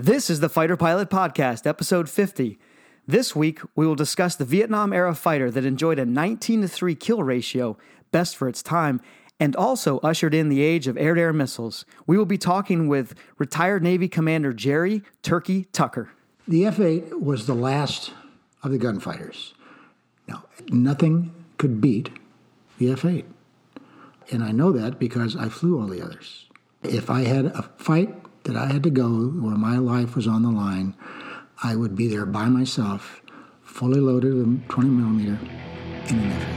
This is the Fighter Pilot Podcast, episode 50. This week, we will discuss the Vietnam era fighter that enjoyed a 19 to 3 kill ratio, best for its time, and also ushered in the age of air to air missiles. We will be talking with retired Navy Commander Jerry Turkey Tucker. The F 8 was the last of the gunfighters. Now, nothing could beat the F 8. And I know that because I flew all the others. If I had a fight that I had to go where my life was on the line, I would be there by myself, fully loaded with 20 millimeter in an F 8.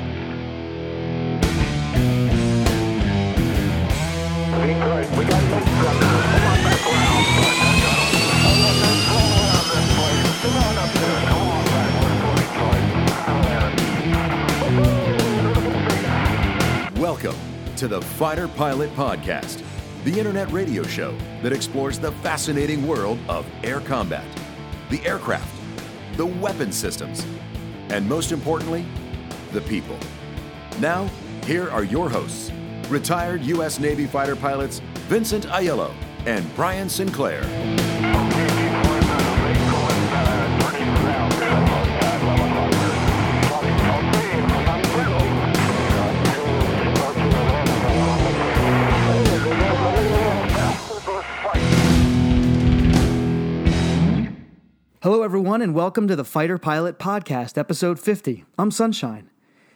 We got mates from Come on back around. Come on up there. Come on back. Welcome to the Fighter Pilot Podcast, the internet radio show that explores the fascinating world of air combat, the aircraft, the weapon systems, and most importantly, the people. Now, here are your hosts, retired U.S. Navy fighter pilots Vincent Aiello and Brian Sinclair. Hello, everyone, and welcome to the Fighter Pilot Podcast, episode 50. I'm Sunshine.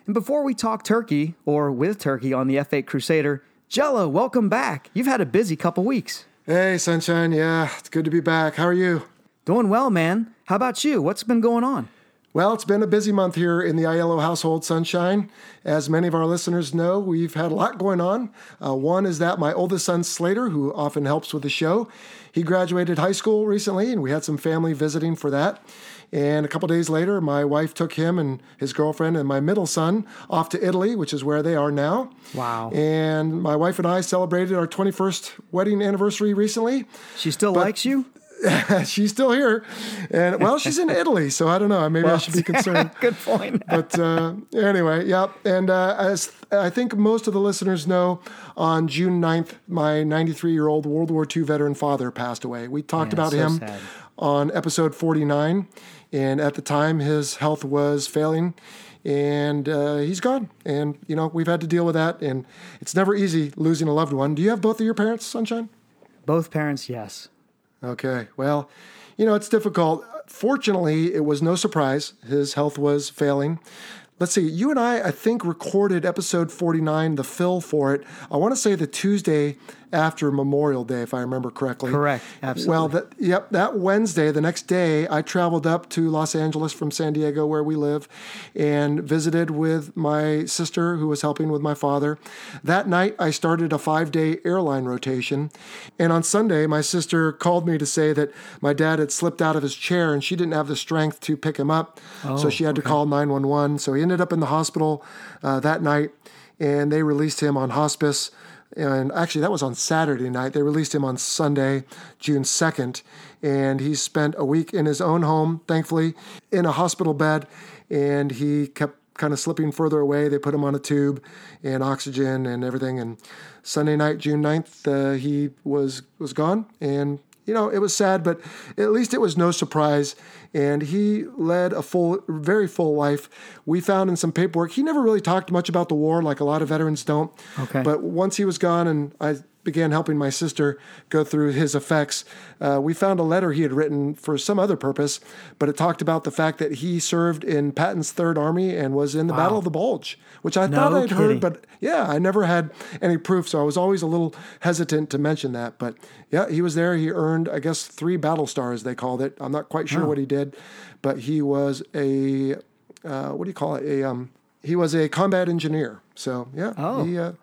And before we talk turkey, or with turkey on the F 8 Crusader, Jello, welcome back. You've had a busy couple weeks. Hey, Sunshine. Yeah, it's good to be back. How are you? Doing well, man. How about you? What's been going on? Well, it's been a busy month here in the Aiello household, Sunshine. As many of our listeners know, we've had a lot going on. Uh, one is that my oldest son, Slater, who often helps with the show, he graduated high school recently, and we had some family visiting for that. And a couple days later, my wife took him and his girlfriend and my middle son off to Italy, which is where they are now. Wow. And my wife and I celebrated our 21st wedding anniversary recently. She still But- likes you? she's still here. And well, she's in Italy, so I don't know. Maybe I should be concerned. Good point. But uh, anyway, yep. And uh, as I think most of the listeners know, on June 9th, my 93 year old World War II veteran father passed away. We talked Yeah, about so him sad. on episode 49. And at the time, his health was failing. And uh, he's gone. And, you know, we've had to deal with that. And it's never easy losing a loved one. Do you have both of your parents, Sunshine? Both parents, yes. Okay. Well, you know, it's difficult. Fortunately, it was no surprise. His health was failing. Let's see, you and I, I think, recorded episode 49, the fill for it. I want to say the Tuesday after Memorial Day, if I remember correctly. Correct. Absolutely. Well, that, yep, that Wednesday, the next day, I traveled up to Los Angeles from San Diego, where we live, and visited with my sister who was helping with my father. That night, I started a five day airline rotation. And on Sunday, my sister called me to say that my dad had slipped out of his chair and she didn't have the strength to pick him up. so she had to call 911. So he ended up in the hospital uh, that night, and they released him on hospice and actually that was on Saturday night. They released him on Sunday, June 2nd, and he spent a week in his own home, thankfully, in a hospital bed, and he kept kind of slipping further away. They put him on a tube and oxygen and everything. And Sunday night, June 9th, uh, he was was gone, and you know, it was sad, but at least it was no surprise. And he led a full, very full life. We found in some paperwork, he never really talked much about the war, like a lot of veterans don't. Okay. But once he was gone and I began helping my sister go through his effects, uh, we found a letter he had written for some other purpose, but it talked about the fact that he served in Patton's Third Army and was in the Battle of the Bulge, which I No thought I'd kidding. heard, but yeah, I never had any proof, so I was always a little hesitant to mention that. But yeah, he was there. He earned, I guess, three battle stars, they called it. I'm not quite sure what he did, but he was a, uh, what do you call it? A, um, he was a combat engineer. So yeah, Oh. he, uh,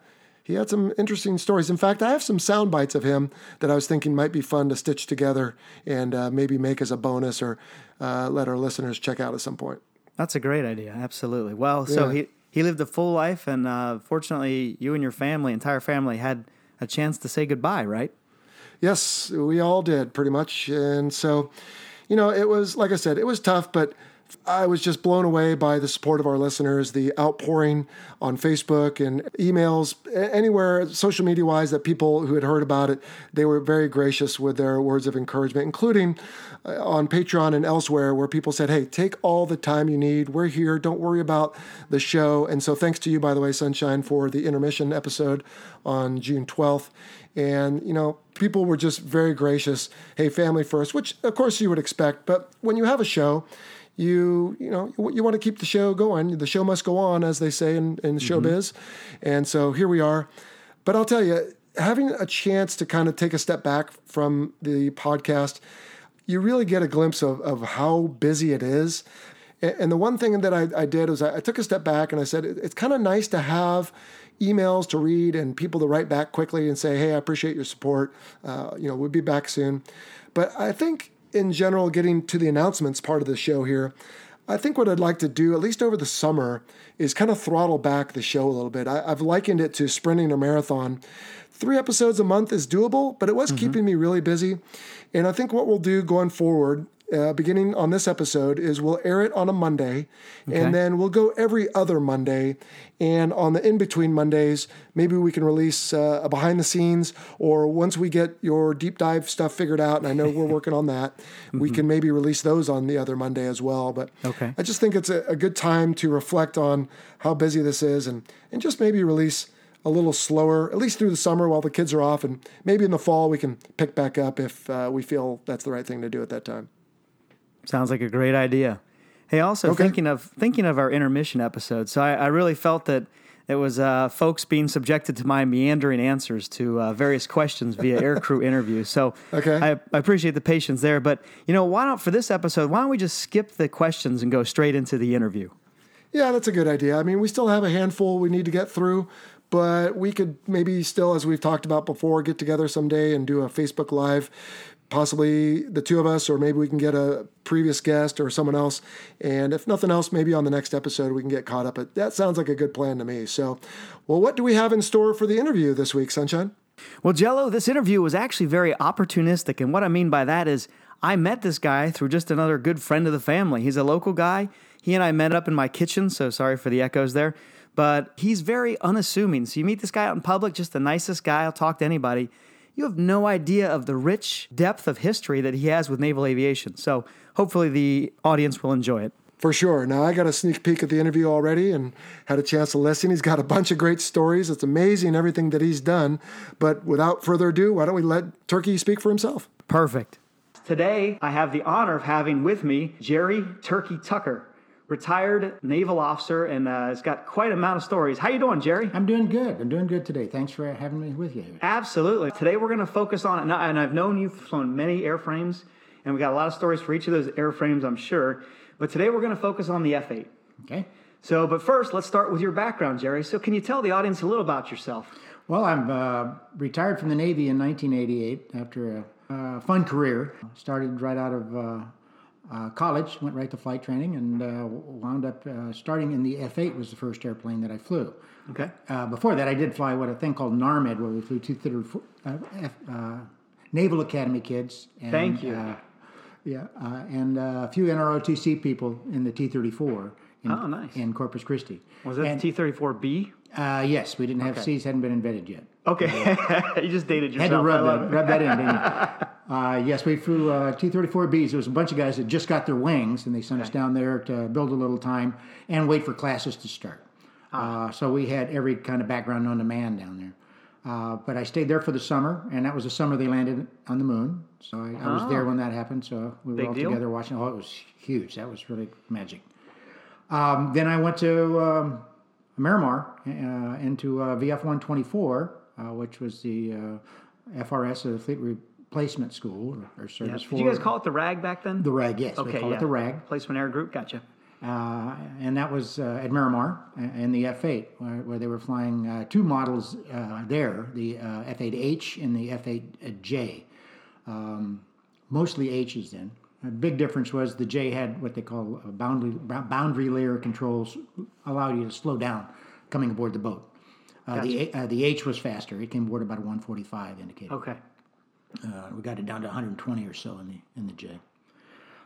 he had some interesting stories. In fact, I have some sound bites of him that I was thinking might be fun to stitch together and uh, maybe make as a bonus or uh, let our listeners check out at some point. That's a great idea. Absolutely. Well, so Yeah. he he lived a full life, and uh, fortunately, you and your family, entire family, had a chance to say goodbye. Right? Yes, we all did pretty much. And so, you know, it was, like I said, it was tough, but I was just blown away by the support of our listeners, the outpouring on Facebook and emails, anywhere social media wise that people who had heard about it, they were very gracious with their words of encouragement, including uh, on Patreon and elsewhere where people said, Hey, take all the time you need. We're here. Don't worry about the show. And so thanks to you, by the way, Sunshine, for the intermission episode on June 12th. And, you know, people were just very gracious. Hey, family first, which of course you would expect. But when you have a show, you you know you want to keep the show going. The show must go on, as they say in, in showbiz. And so here we are. But I'll tell you, having a chance to kind of take a step back from the podcast, you really get a glimpse of, of how busy it is. And the one thing that I, I did was I, I took a step back and I said, it- it's kind of nice to have emails to read and people to write back quickly and say, hey, I appreciate your support. Uh, you know, we'll be back soon. But I think in general, getting to the announcements part of the show here, I think what I'd like to do, at least over the summer, is kind of throttle back the show a little bit. I, I've likened it to sprinting a marathon. Three episodes a month is doable, but it was mm-hmm. keeping me really busy. And I think what we'll do going forward, uh, beginning on this episode, is we'll air it on a Monday, and then we'll go every other Monday. And on the in between Mondays, maybe we can release uh, a behind the scenes, or once we get your deep dive stuff figured out, and I know we're working on that, we can maybe release those on the other Monday as well. But Okay. I just think it's a, a good time to reflect on how busy this is, and and just maybe release a little slower, at least through the summer while the kids are off, and maybe in the fall we can pick back up if uh, we feel that's the right thing to do at that time. Sounds like a great idea. Hey, also Okay. thinking of thinking of our intermission episode. So I, I really felt that it was uh, folks being subjected to my meandering answers to uh, various questions via aircrew interview. So Okay. I, I appreciate the patience there. But you know, why don't for this episode? Why don't we just skip the questions and go straight into the interview? Yeah, that's a good idea. I mean, we still have a handful we need to get through, but we could maybe still, as we've talked about before, get together someday and do a Facebook Live, possibly the two of us, or maybe we can get a previous guest or someone else. And if nothing else, maybe on the next episode we can get caught up. But that sounds like a good plan to me. So, well, what do we have in store for the interview this week, Sunshine? Well, Jello, this interview was actually very opportunistic. And what I mean by that is I met this guy through just another good friend of the family. He's a local guy. He and I met up in my kitchen, so sorry for the echoes there. But he's very unassuming. So you meet this guy out in public, just the nicest guy. I'll talk to anybody. You have no idea of the rich depth of history that he has with naval aviation. So hopefully the audience will enjoy it. For sure. Now, I got a sneak peek at the interview already and had a chance to listen. He's got a bunch of great stories. It's amazing everything that he's done. But without further ado, why don't we let Turkey speak for himself? Perfect. Today, I have the honor of having with me Jerry Turkey Tucker, retired naval officer, and uh, has got quite an amount of stories. How you doing, Jerry? I'm doing good. I'm doing good today. Thanks for having me with you. Absolutely. Today, we're going to focus on, and I've known you've flown many airframes, and we got a lot of stories for each of those airframes, I'm sure. But today, we're going to focus on the F8. Okay. So, but first, let's start with your background, Jerry. So, can you tell the audience a little about yourself? Well, I'm uh, retired from the Navy in 1988 after a uh, fun career. Started right out of uh, uh, college, went right to flight training, and uh, wound up uh, starting in the F-8 was the first airplane that I flew. Okay. Uh, before that, I did fly what a thing called NARMED, where we flew two thirty uh, F, uh, Naval Academy kids. And, Thank you. Yeah, uh, and uh, a few NROTC people in the T-34 in, Oh, nice. in Corpus Christi. Was it And- T 34B? Uh, yes, we didn't have Okay. C's, hadn't been invented yet. Okay. you just dated yourself. Had to rub that, rub that in, didn't you? Uh, yes, we flew uh, T-34Bs. There was a bunch of guys that just got their wings, and they sent us down there to build a little time and wait for classes to start. Ah. Uh, so we had every kind of background known to man down there. Uh, but I stayed there for the summer, and that was the summer they landed on the moon. So I, I was there when that happened. So we were Ah. Big all deal. together watching. Oh, it was huge. That was really magic. Um, then I went to um, Miramar uh, into uh, VF 124, uh, which was the uh, FRS, the Fleet Replacement School or, or Yeah. service Did for you guys call it the RAG back then? the RAG. Yes, okay, we call yeah. it the RAG, Placement Air Group. Gotcha. uh, and that was uh, at Miramar and the F8, where, where they were flying uh, two models uh, there: the uh, F8H and the F8J. Um, mostly H's then. A big difference was the J had what they call a boundary boundary layer controls, allowed you to slow down coming aboard the boat. Uh, the uh, the H was faster; it came aboard about a 145 indicator. Okay. Uh, we got it down to 120 or so in the in the J.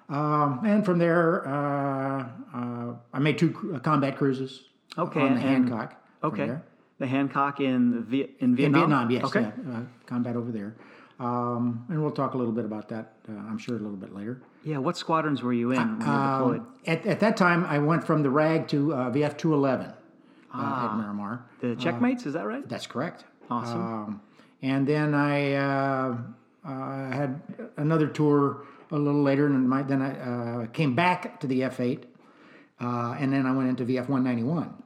Um, and from there, uh, uh, I made two uh, combat cruises. Okay, on the Hancock. Okay. The Hancock in Viet in In Vietnam. Vietnam, yes. Okay. yeah, uh, combat over there. Um, and we'll talk a little bit about that, uh, I'm sure, a little bit later. Yeah. What squadrons were you in when you deployed? Um, at, at that time, I went from the RAG to uh, VF 211 uh, Ah. at Miramar. The checkmates, is that right? That's correct. Awesome. Um, and then I uh, uh, had another tour a little later, and my, then I uh, came back to the F8, uh, and then I went into VF 191.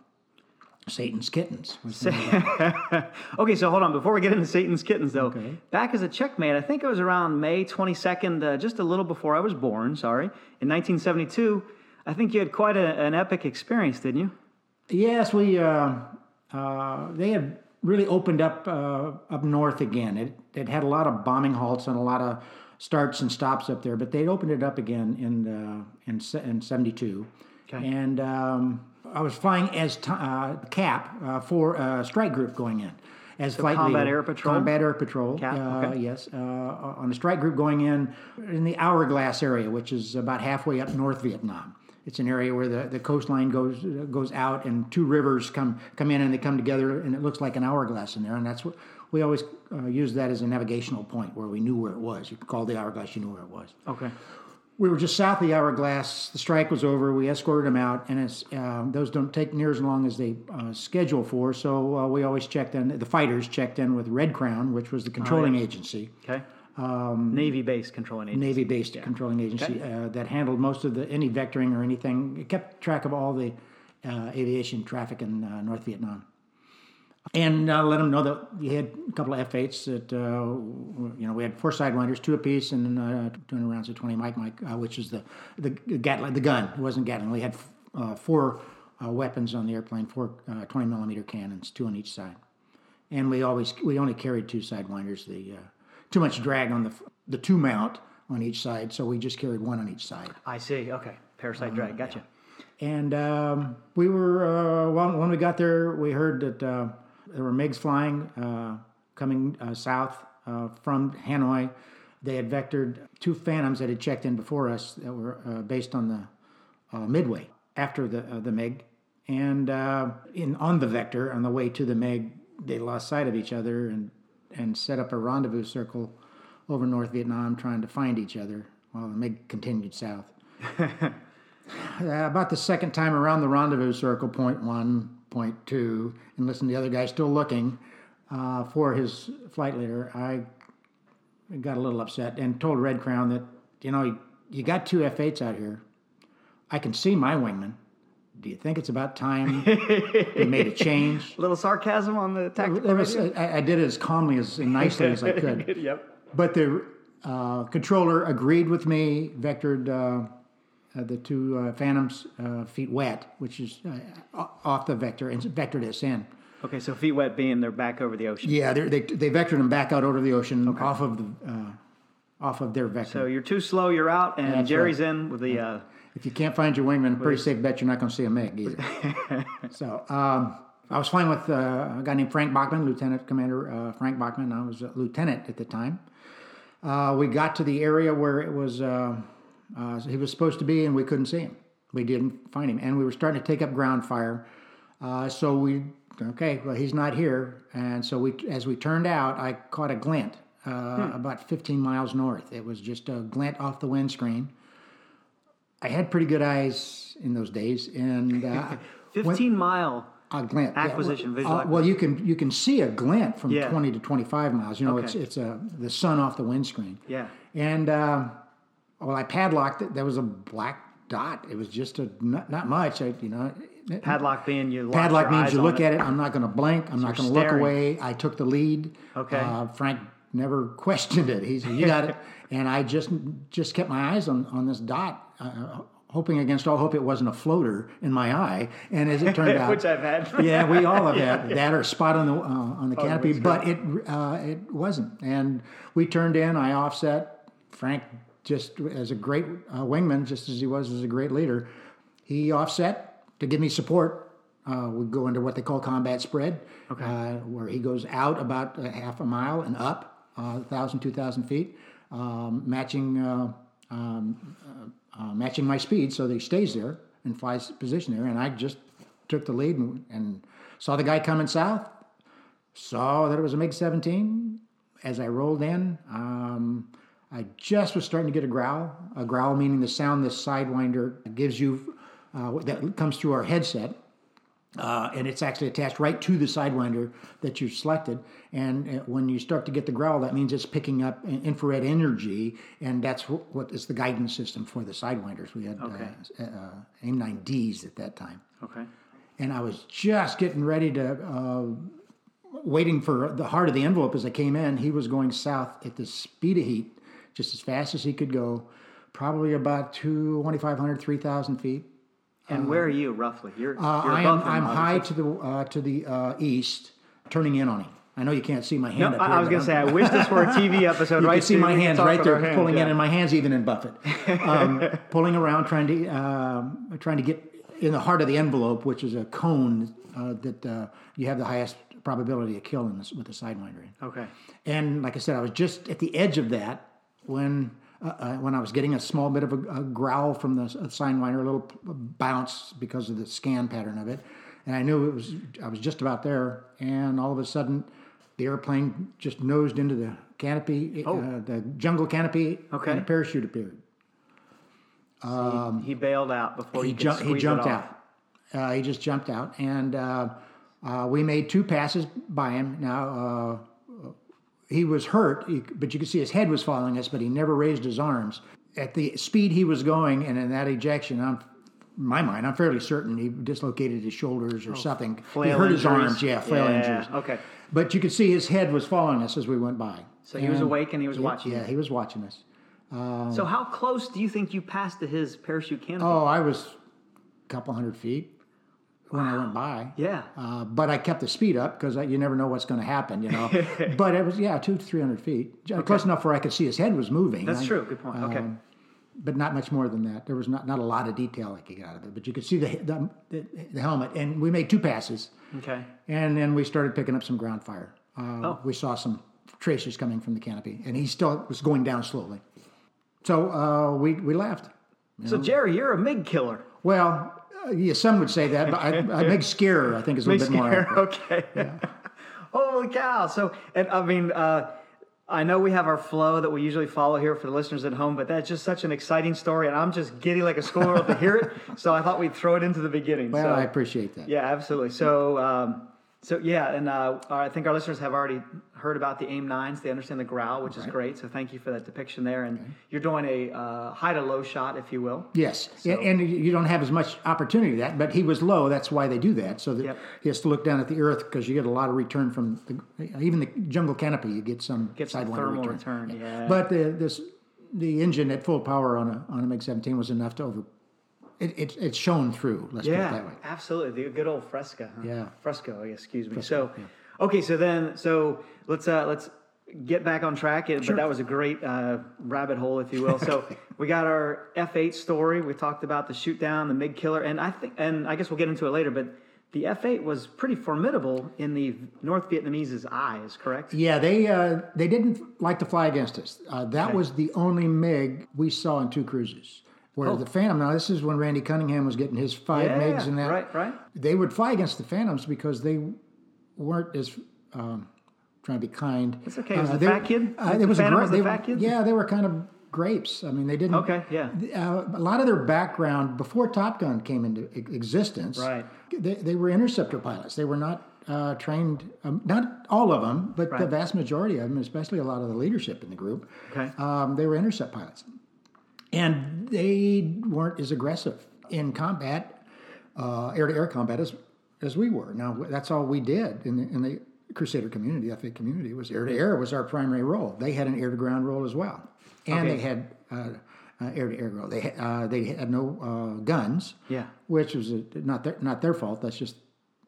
Satan's Kittens. was the name of it. Okay, so hold on. Before we get into Satan's kittens, though, Okay. back as a checkmate, I think it was around May 22nd, uh, just a little before I was born. Sorry, in 1972. I think you had quite a, an epic experience, didn't you? Yes, we. Uh, uh, they had really opened up uh, up north again. It it had a lot of bombing halts and a lot of starts and stops up there, but they opened it up again in uh, in in '72. Okay. And um, I was flying as t- uh, cap uh, for a strike group going in. As flight Combat leader. Air Patrol? Combat Air Patrol. Cap, uh, okay. Yes, uh, on a strike group going in in the Hourglass area, which is about halfway up North Vietnam. It's an area where the, the coastline goes goes out and two rivers come come in and they come together and it looks like an hourglass in there and that's what we always uh, use that as a navigational point where we knew where it was. You called the hourglass, you knew where it was. Okay. We were just south of the hourglass. The strike was over. We escorted them out, and it's, uh, those don't take near as long as they uh, schedule for. So uh, we always checked in. The fighters checked in with Red Crown, which was the controlling agency. Okay. Navy base controlling agency. Navy-based controlling agency uh, that handled most of the any vectoring or anything. It kept track of all the uh, aviation traffic in uh, North Vietnam, and uh, let them know that we had a couple of F8s that uh, you know we had four sidewinders, two apiece, and uh, 200 rounds of 20 Mike Mike, uh, which is the the Gatling, the gun. It wasn't Gatling. We had uh, four uh, weapons on the airplane, four uh, 20 millimeter cannons, two on each side and we always we only carried two sidewinders. The uh, too much drag on the the two mount on each side, so we just carried one on each side. I see. Okay. Parasite drag. Gotcha. And um, we were uh, well, when we got there, we heard that uh, there were MiGs flying uh, coming uh, south uh, from Hanoi. They had vectored two Phantoms that had checked in before us that were uh, based on the uh, Midway after the uh, the MiG, and uh, in on the vector on the way to the MiG, they lost sight of each other and and set up a rendezvous circle over North Vietnam, trying to find each other while the MiG continued south. Uh, about the second time around the rendezvous circle, point one, point two, and listen, the other guy still looking uh, for his flight leader. I got a little upset and told Red Crown that, you know, you got two F8s out here. I can see my wingman. Do you think it's about time we made a change? A little sarcasm on the tactical was- I, I did it as calmly as and nicely as I could. yep. But the uh, controller agreed with me, vectored uh, uh, the two uh, Phantoms uh, feet wet, which is uh, off the vector, and vectored us in. Okay, so feet wet being they're back over the ocean. Yeah, they they vectored them back out over the ocean, off of the uh, off of their vector. So you're too slow, you're out, and That's Jerry's right. in with the. If you can't find your wingman, pretty safe bet you're not going to see a MiG either. so um, I was flying with uh, a guy named Frank Bachman, Lieutenant Commander uh, Frank Bachman. I was a lieutenant at the time. Uh, we got to the area where it was uh, uh, he was supposed to be, and we couldn't see him. We didn't find him, and we were starting to take up ground fire. Uh, so we okay, well he's not here, and so we as we turned out, I caught a glint uh, about 15 miles north. It was just a glint off the windscreen. I had pretty good eyes in those days, and uh, 15 mile. a glint yeah, Acquisition, well, visual uh, well, you can you can see a glint from Yeah. 20 to 25 miles. You know, it's Okay. it's a the sun off the windscreen. Yeah. And uh, well, I padlocked it. There was a black dot. It was just a not, not much. I, you know, Padlock being you. Padlock means you look at it. I'm not going to blink. I'm not going to look away. I took the lead. Okay. Uh, Frank never questioned it. He said, "You got it," and I just just kept my eyes on on this dot. Uh, hoping against all hope it wasn't a floater in my eye, and as it turned out, Which I've had. yeah, we all have had that or spot on the uh, on the canopy, but it uh, it wasn't. And we turned in. I offset. Frank just as a great uh, wingman, just as he was as a great leader, he offset to give me support. Uh, we go into what they call combat spread, okay. uh, where he goes out about a half a mile and up, uh, 1,000, 2,000 feet, um, matching uh, um, uh, matching my speed, so he stays there and flies position there. And I just took the lead and, and saw the guy coming south. Saw that it was a MiG 17. As I rolled in, um, I just was starting to get a growl. A growl meaning the sound this sidewinder gives you uh, that comes through our headset. Uh, and it's actually attached right to the sidewinder that you selected. And uh, when you start to get the growl, that means it's picking up infrared energy, and that's what is the guidance system for the sidewinders. We had Okay. uh, uh, AIM 9Ds at that time Okay. and I was just getting ready to, uh, waiting for the heart of the envelope as I came in. He was going south at the speed of heat, just as fast as he could go, probably about two, 2,500, 3,000 feet. And where are you roughly? You're, Uh, you're I am I'm high to the uh, to the uh, east, turning in on him. I know you can't see my No, hand. up I, I was going to say, I wish this were a TV episode, you right? can see my hands right there pulling yeah. in, and my hands even in buffet, um, pulling around, trying to um, trying to get in the heart of the envelope, which is a cone uh, that uh, you have the highest probability of killing this, with a sidewinder in. Okay. And like I said, I was just at the edge of that when uh, uh, when I was getting a small bit of a, a growl from the s- sidewinder, a little bounce because of the scan pattern of it, and I knew it was I was just about there, and all of a sudden, the airplane just nosed into the canopy, uh, the jungle canopy, Okay. and a parachute appeared. he bailed out before He, ju- he jumped out. Uh, he just jumped out, and uh, uh, we made two passes by him. Now uh, he was hurt, but you could see his head was following us, but he never raised his arms. At the speed he was going, and in that ejection, I'm, in my mind, I'm fairly certain he dislocated his shoulders or oh, something. He Oh, hurt his arms, yeah, flail Yeah, injuries. okay. But you could see his head was following us as we went by. So he was awake and he was watching Yeah, he was watching us. Um, so how close do you think you passed to his parachute canopy? Oh, I was a couple hundred feet when I went by. Yeah. Uh, but I kept the speed up because you never know what's going to happen, you know. but it was yeah, two to three hundred feet, J- close enough where I could see his head was moving. That's I- true. Good point. Okay. um, but not much more than that. There was not, not a lot of detail I could get out of it, but you could see the, the the the helmet, and we made two passes, okay. and then we started picking up some ground fire. Uh, Oh. We saw some tracers coming from the canopy, and he still was going down slowly. So uh, we we left. So Jerry, you're a MiG killer. Well, uh, yeah, some would say that, but I, I MiG Scarer, I think, is a little bit more Scare, accurate. okay. Holy cow! So, and I mean, uh, I know we have our flow that we usually follow here for the listeners at home, but that's just such an exciting story, and I'm just giddy like a schoolgirl to hear it. So I thought we'd throw it into the beginning. Well, so, I appreciate that. yeah, absolutely. So, um, so yeah, and uh, I think our listeners have already heard about the AIM nines. They understand the growl, which is great. So thank you for that depiction there. And you're doing a uh, high to low shot, if you will. Yes, and, and you don't have as much opportunity to that, but he was low. That's why they do that, so that Yep. he has to look down at the earth because you get a lot of return from the, even the jungle canopy. You get some Get some thermal return, yeah. But the this the engine at full power on a on a MiG 17 was enough to over. It, it, it's shown through. Let's put it that way. absolutely. The good old fresca. huh? Yeah. fresco. I guess, Excuse me. so, okay. So then, so let's uh, let's get back on track. But that was a great uh, rabbit hole, if you will. So we got our F8 story. We talked about the shoot down, the MiG killer, and I think, and I guess we'll get into it later. But the F8 was pretty formidable in the North Vietnamese's eyes. Correct? Yeah, they uh, they didn't like to fly against us. Uh, that was the only MiG we saw in two cruises. Where the Phantom, now this is when Randy Cunningham was getting his five Yeah, MiGs and that. right, right. They would fly against the Phantoms because they weren't as um, trying to be kind. It's okay. Was the they- fat kid? Uh, it was a Phantom was the they fat kid? Yeah, they were kind of grapes. I mean, they didn't. Okay. Yeah. Uh, a lot of their background before Top Gun came into existence, Right. They, they were interceptor pilots. They were not uh, trained, um, not all of them, but the vast majority of them, especially a lot of the leadership in the group, Okay. um, they were intercept pilots, and they weren't as aggressive in combat, air to air combat as as we were. Now that's all we did in the, in the Crusader community, the F8 community, was air to air was our primary role. They had an air to ground role as well, and Okay. they had. Uh, uh, air to air role. They ha- uh, they had no uh, guns, Yeah. which was a, not their not their fault. That's just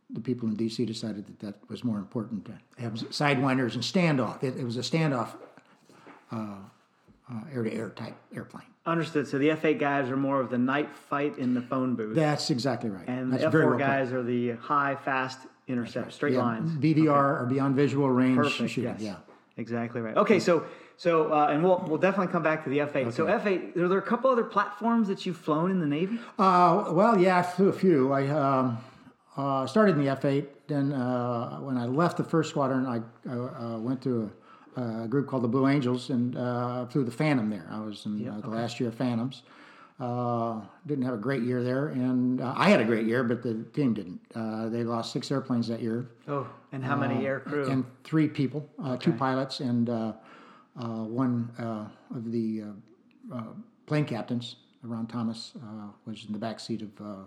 the people in D.C. decided that that was more important to have sidewinders and standoff. It, it was a standoff air to air type airplane. Understood. So the F8 guys are more of the night fight in the phone booth, That's exactly right. and That's the F4 well put. guys are the high, fast intercept, straight Yeah, lines. BVR or beyond visual range Perfect. shooting. yes. Yeah. Exactly right. Okay, so So, uh, and we'll we'll definitely come back to the F8. So, F8. Are there a couple other platforms that you've flown in the Navy? Uh, well, yeah, I flew a few. I um, uh, started in the F8. Then, uh, when I left the first squadron, I, I uh, went to a, a group called the Blue Angels and uh, flew the Phantom there. I was in uh, the last year of Phantoms. Uh, didn't have a great year there, and uh, I had a great year, but the team didn't. Uh, they lost six airplanes that year, Oh, and how many air crew? and three people, uh, two pilots, and uh, uh, one uh, of the uh, uh, plane captains. Ron Thomas uh, was in the back seat of uh,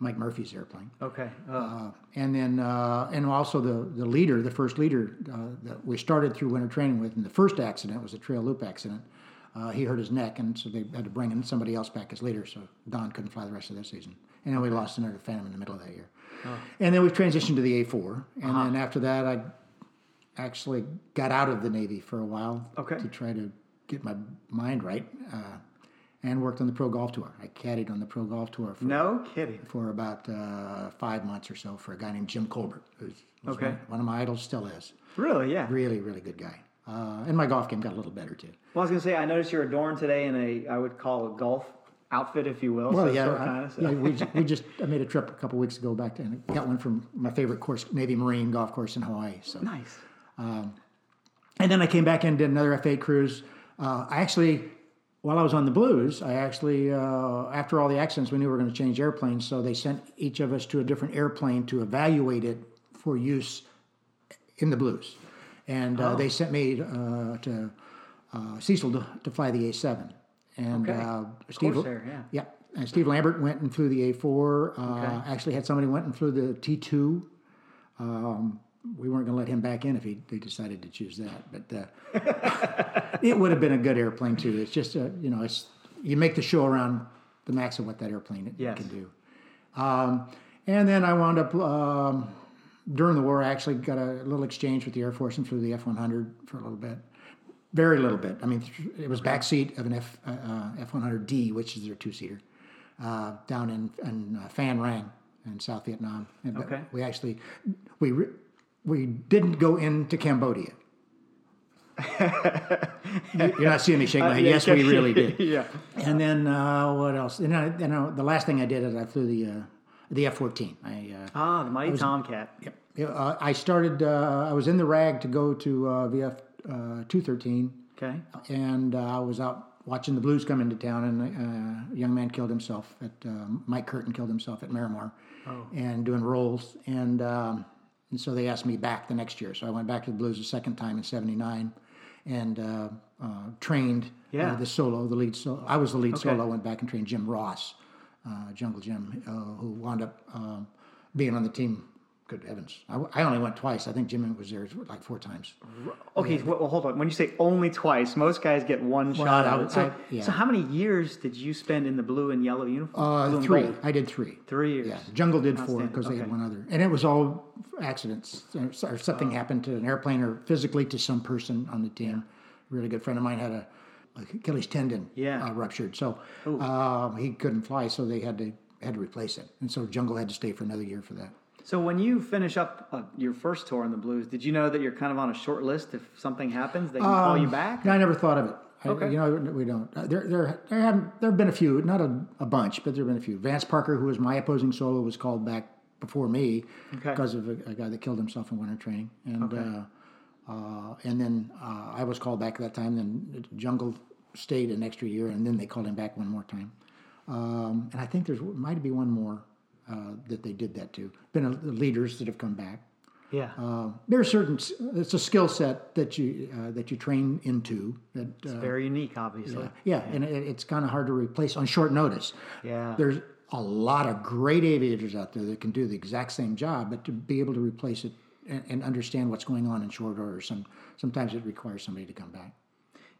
Mike Murphy's airplane, okay. Uh, uh, and then uh, and also the the leader, the first leader uh, that we started through winter training with. And the first accident was a trail loop accident. Uh, he hurt his neck, and so they had to bring in somebody else back as leader. So Don couldn't fly the rest of the season, and then we lost another Phantom in the middle of that year. And then we transitioned to the A4, and then after that, I actually got out of the Navy for a while Okay. to try to get my mind right, uh, and worked on the Pro Golf Tour. I caddied on the Pro Golf Tour for no kidding. for about uh, five months or so for a guy named Jim Colbert, who's Okay. one, one of my idols, still is. Really? Yeah. Really, really good guy. Uh, and my golf game got a little better too. Well, I was gonna say, I noticed you're adorned today in a, I would call a golf outfit, if you will. Well, so yeah, I- kinda, so- yeah, we, ju- we just I made a trip a couple weeks ago back to and I got one from my favorite course, Navy Marine golf course in Hawaii. So nice. And then I came back and did another F8 cruise. Uh, I actually, while I was on the Blues, I actually, uh, after all the accidents, we knew we were going to change airplanes. So they sent each of us to a different airplane to evaluate it for use in the Blues. And uh, they sent me uh, to uh, Cecil to, to fly the A7. And Okay. uh, Steve, Corsair, yeah. yeah. And Steve Lambert went and flew the A4. Uh, Actually, had somebody went and flew the T2 we weren't going to let him back in if he they decided to choose that. But uh, it would have been a good airplane too. It's just a, you know, it's you make the show around the max of what that airplane Yes. can do. Um, and then I wound up um, during the war. I actually got a little exchange with the Air Force and flew the F one hundred for a little bit. Very little bit. I mean, it was backseat of an F uh, F one hundred D, which is their two seater, uh, down in, in uh, Phan Rang in South Vietnam. And, Okay. We actually we re- we didn't go into Cambodia. You're not seeing me shake my head. yes, we really did. yeah. And then uh, what else? And I, the last thing I did is I flew the uh, the F-14. I uh, Ah, the mighty Tomcat. Yep. Yeah, Uh, I started. Uh, I was in the rag to go to uh, VF uh, 213, Okay. and uh, I was out watching the Blues come into town, and uh, a young man killed himself. At uh, Mike Curtin killed himself at Miramar, and doing rolls, and um, and so they asked me back the next year. So I went back to the Blues a second time in '79, and uh, uh, trained Yeah. uh, the solo, the lead solo. I was the lead Okay. solo. Went back and trained Jim Ross, uh, Jungle Jim, uh, who wound up um, being on the team. Good heavens! I, I only went twice. I think Jim was there like four times. Okay, well, well, hold on. When you say only twice, most guys get one shot I- So, I- yeah. so how many years did you spend in the blue and yellow uniform? Uh, three. I did three. Three years. Yeah, Jungle did four because they had one other, and it was all accidents or, something happened to an airplane or physically to some person on the team. A really good friend of mine had a, a Achilles tendon Yeah. uh, ruptured, so um, he couldn't fly, so they had to had to replace it, and so Jungle had to stay for another year for that. So when you finish up uh, your first tour in the blues, did you know that you're kind of on a short list if something happens, they can call you back? No, I never thought of it. I, Okay. you know, we don't. Uh, There, there, there have there have been a few, not a, a bunch, but there have been a few. Vance Parker, who was my opposing solo, was called back before me Okay. because of a, a guy that killed himself in winter training, and uh, uh, and then uh, I was called back at that time. Then Jungle stayed an extra year, and then they called him back one more time. Um, and I think there's might be one more uh, that they did that to. Been a, leaders that have come back. yeah. Uh, there are certain. It's a skill set that you uh, that you train into. That uh, Very unique, obviously. yeah, and it, it's kind of hard to replace on short notice. Yeah. there's a lot of great aviators out there that can do the exact same job, but to be able to replace it and, and understand what's going on in short order, some sometimes it requires somebody to come back.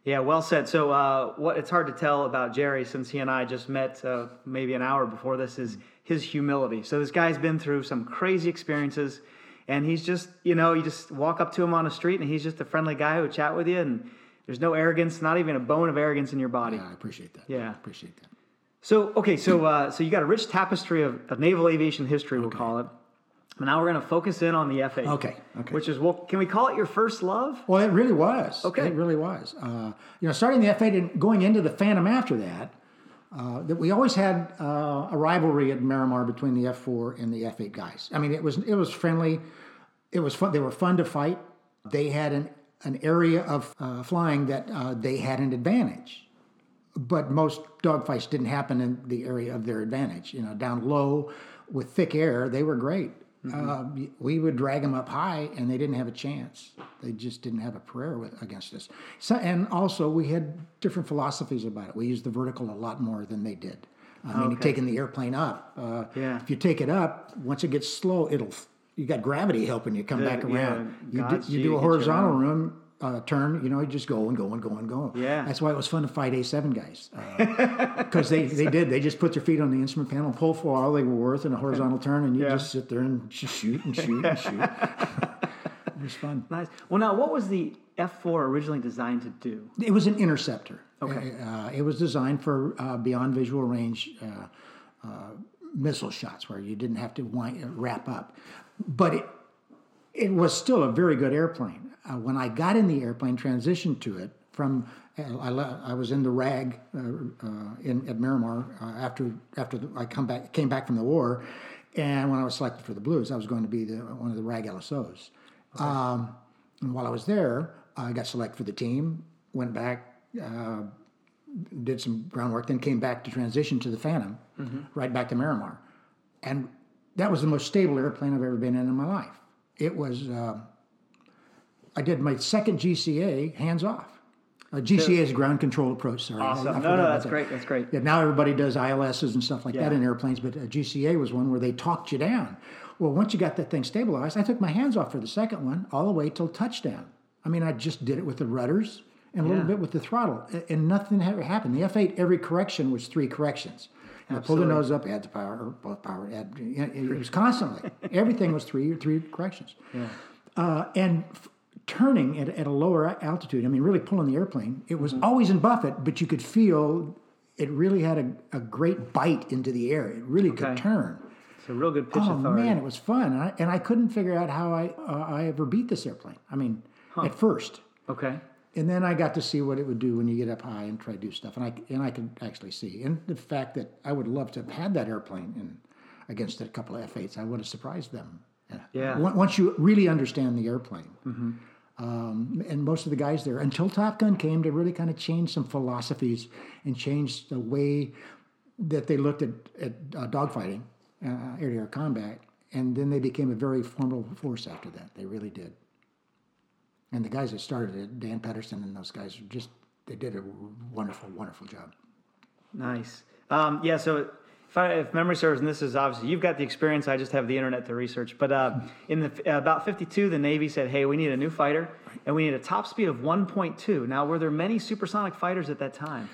Yeah, well said. So, uh, what it's hard to tell about Jerry since he and I just met uh, maybe an hour before this is his humility. So, this guy's been through some crazy experiences, and he's just, you know, you just walk up to him on the street, and he's just a friendly guy who would chat with you, and there's no arrogance, not even a bone of arrogance in your body. Yeah, I appreciate that. Yeah. I appreciate that. So, okay, so uh, so you got a rich tapestry of, of naval aviation history, we'll call it. But now we're going to focus in on the F8. Okay, okay. Which is, well, can we call it your first love? Well, it really was. Okay. It really was. Uh, you know, starting the F8 and going into the Phantom after that, uh, that we always had uh, a rivalry at Miramar between the F4 and the F8 guys. I mean, it was it was friendly. It was fun. They were fun to fight. They had an an area of uh, flying that uh, they had an advantage. But most dogfights didn't happen in the area of their advantage. You know, down low with thick air, they were great. Uh, we would drag them up high, and they didn't have a chance. They just didn't have a prayer with, against us. So, and also, we had different philosophies about it. We used the vertical a lot more than they did. I mean, Okay. taking the airplane up. Uh, Yeah. If you take it up, once it gets slow, it'll you got gravity helping you come The- back yeah, around. you, do, you do a horizontal room uh, turn, you know, you just go and go and go and go. Yeah. That's why it was fun to fight A7 guys. Because they, they did. They just put their feet on the instrument panel, pull for all they were worth in a horizontal turn, and you Yeah. just sit there and just shoot and shoot and shoot. it was fun. Nice. Well, now, what was the F4 originally designed to do? It was an interceptor. Okay. Uh, it was designed for uh, beyond visual range uh, uh, missile shots where you didn't have to wind, wrap up. But it, it was still a very good airplane. Uh, when I got in the airplane, transitioned to it from uh, I, I was in the RAG uh, uh, in at Miramar uh, after after the, I come back came back from the war, and when I was selected for the Blues, I was going to be the, one of the RAG LSOs. Um, and while I was there, I got selected for the team. Went back, uh, did some groundwork, then came back to transition to the Phantom, right back to Miramar, and that was the most stable airplane I've ever been in in my life. It was. I did my second GCA hands off. Uh, GCA is ground control approach. Sorry, I- I Awesome. No, no, that's that. great. That's great. Yeah, now everybody does ILSs and stuff like that in airplanes, but uh, GCA was one where they talked you down. Well, once you got that thing stabilized, I took my hands off for the second one all the way till touchdown. I mean, I just did it with the rudders and a little Yeah. bit with the throttle, and nothing ever happened. The F8, every correction was three corrections. Know, pull the nose up, add the power, or both power, add. you It was constantly everything was three three corrections. Uh, and f- turning at, at a lower altitude, I mean, really pulling the airplane, it was always in buffet, but you could feel it really had a, a great bite into the air. It really could turn. It's a real good pitch Oh authority. man, it was fun, and I, and I couldn't figure out how I uh, I ever beat this airplane. I mean, at first, Okay. and then I got to see what it would do when you get up high and try to do stuff, and I and I could actually see, and the fact that I would love to have had that airplane in against a couple of F8s, I would have surprised them. Yeah. Once once you really understand the airplane. Um, and most of the guys there, until Top Gun came, to really kind of change some philosophies and change the way that they looked at, at uh, dogfighting, uh, air-to-air combat, and then they became a very formidable force after that. They really did. And the guys that started it, Dan Pedersen and those guys, just they did a wonderful, wonderful job. Nice. Um, yeah. So if, I, if memory serves, and this is obviously you've got the experience, I just have the internet to research. But uh, in the uh, about 52, the Navy said, "Hey, we need a new fighter, and we need a top speed of 1.2." Now, were there many supersonic fighters at that time?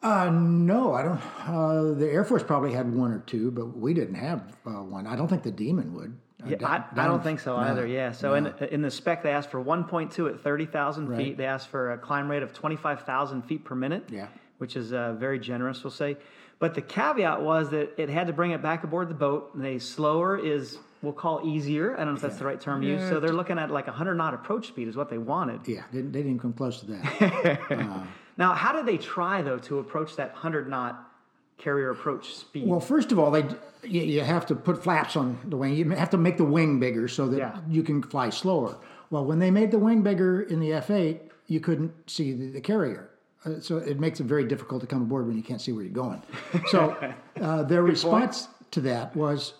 Uh, no, I don't. Uh, the Air Force probably had one or two, but we didn't have uh, one. I don't think the Demon would. Uh, Yeah, down- I, I don't think so no, either. Yeah. So in in the spec, they asked for 1.2 at 30,000 Right. feet. They asked for a climb rate of 25,000 feet per minute. Yeah. Which is uh, very generous, we'll say. But the caveat was that it had to bring it back aboard the boat. And they slower is we'll call easier. I don't know if that's the right term used. So they're looking at like a 100 knot approach speed is what they wanted. Yeah, they, they didn't come close to that. Uh, now, how did they try though to approach that 100 knot carrier approach speed? well, first of all, they you, you have to put flaps on the wing. You have to make the wing bigger so that Yeah. you can fly slower. Well, when they made the wing bigger in the F8, you couldn't see the, the carrier. Uh, so it makes it very difficult to come aboard when you can't see where you're going. So uh, their response to that was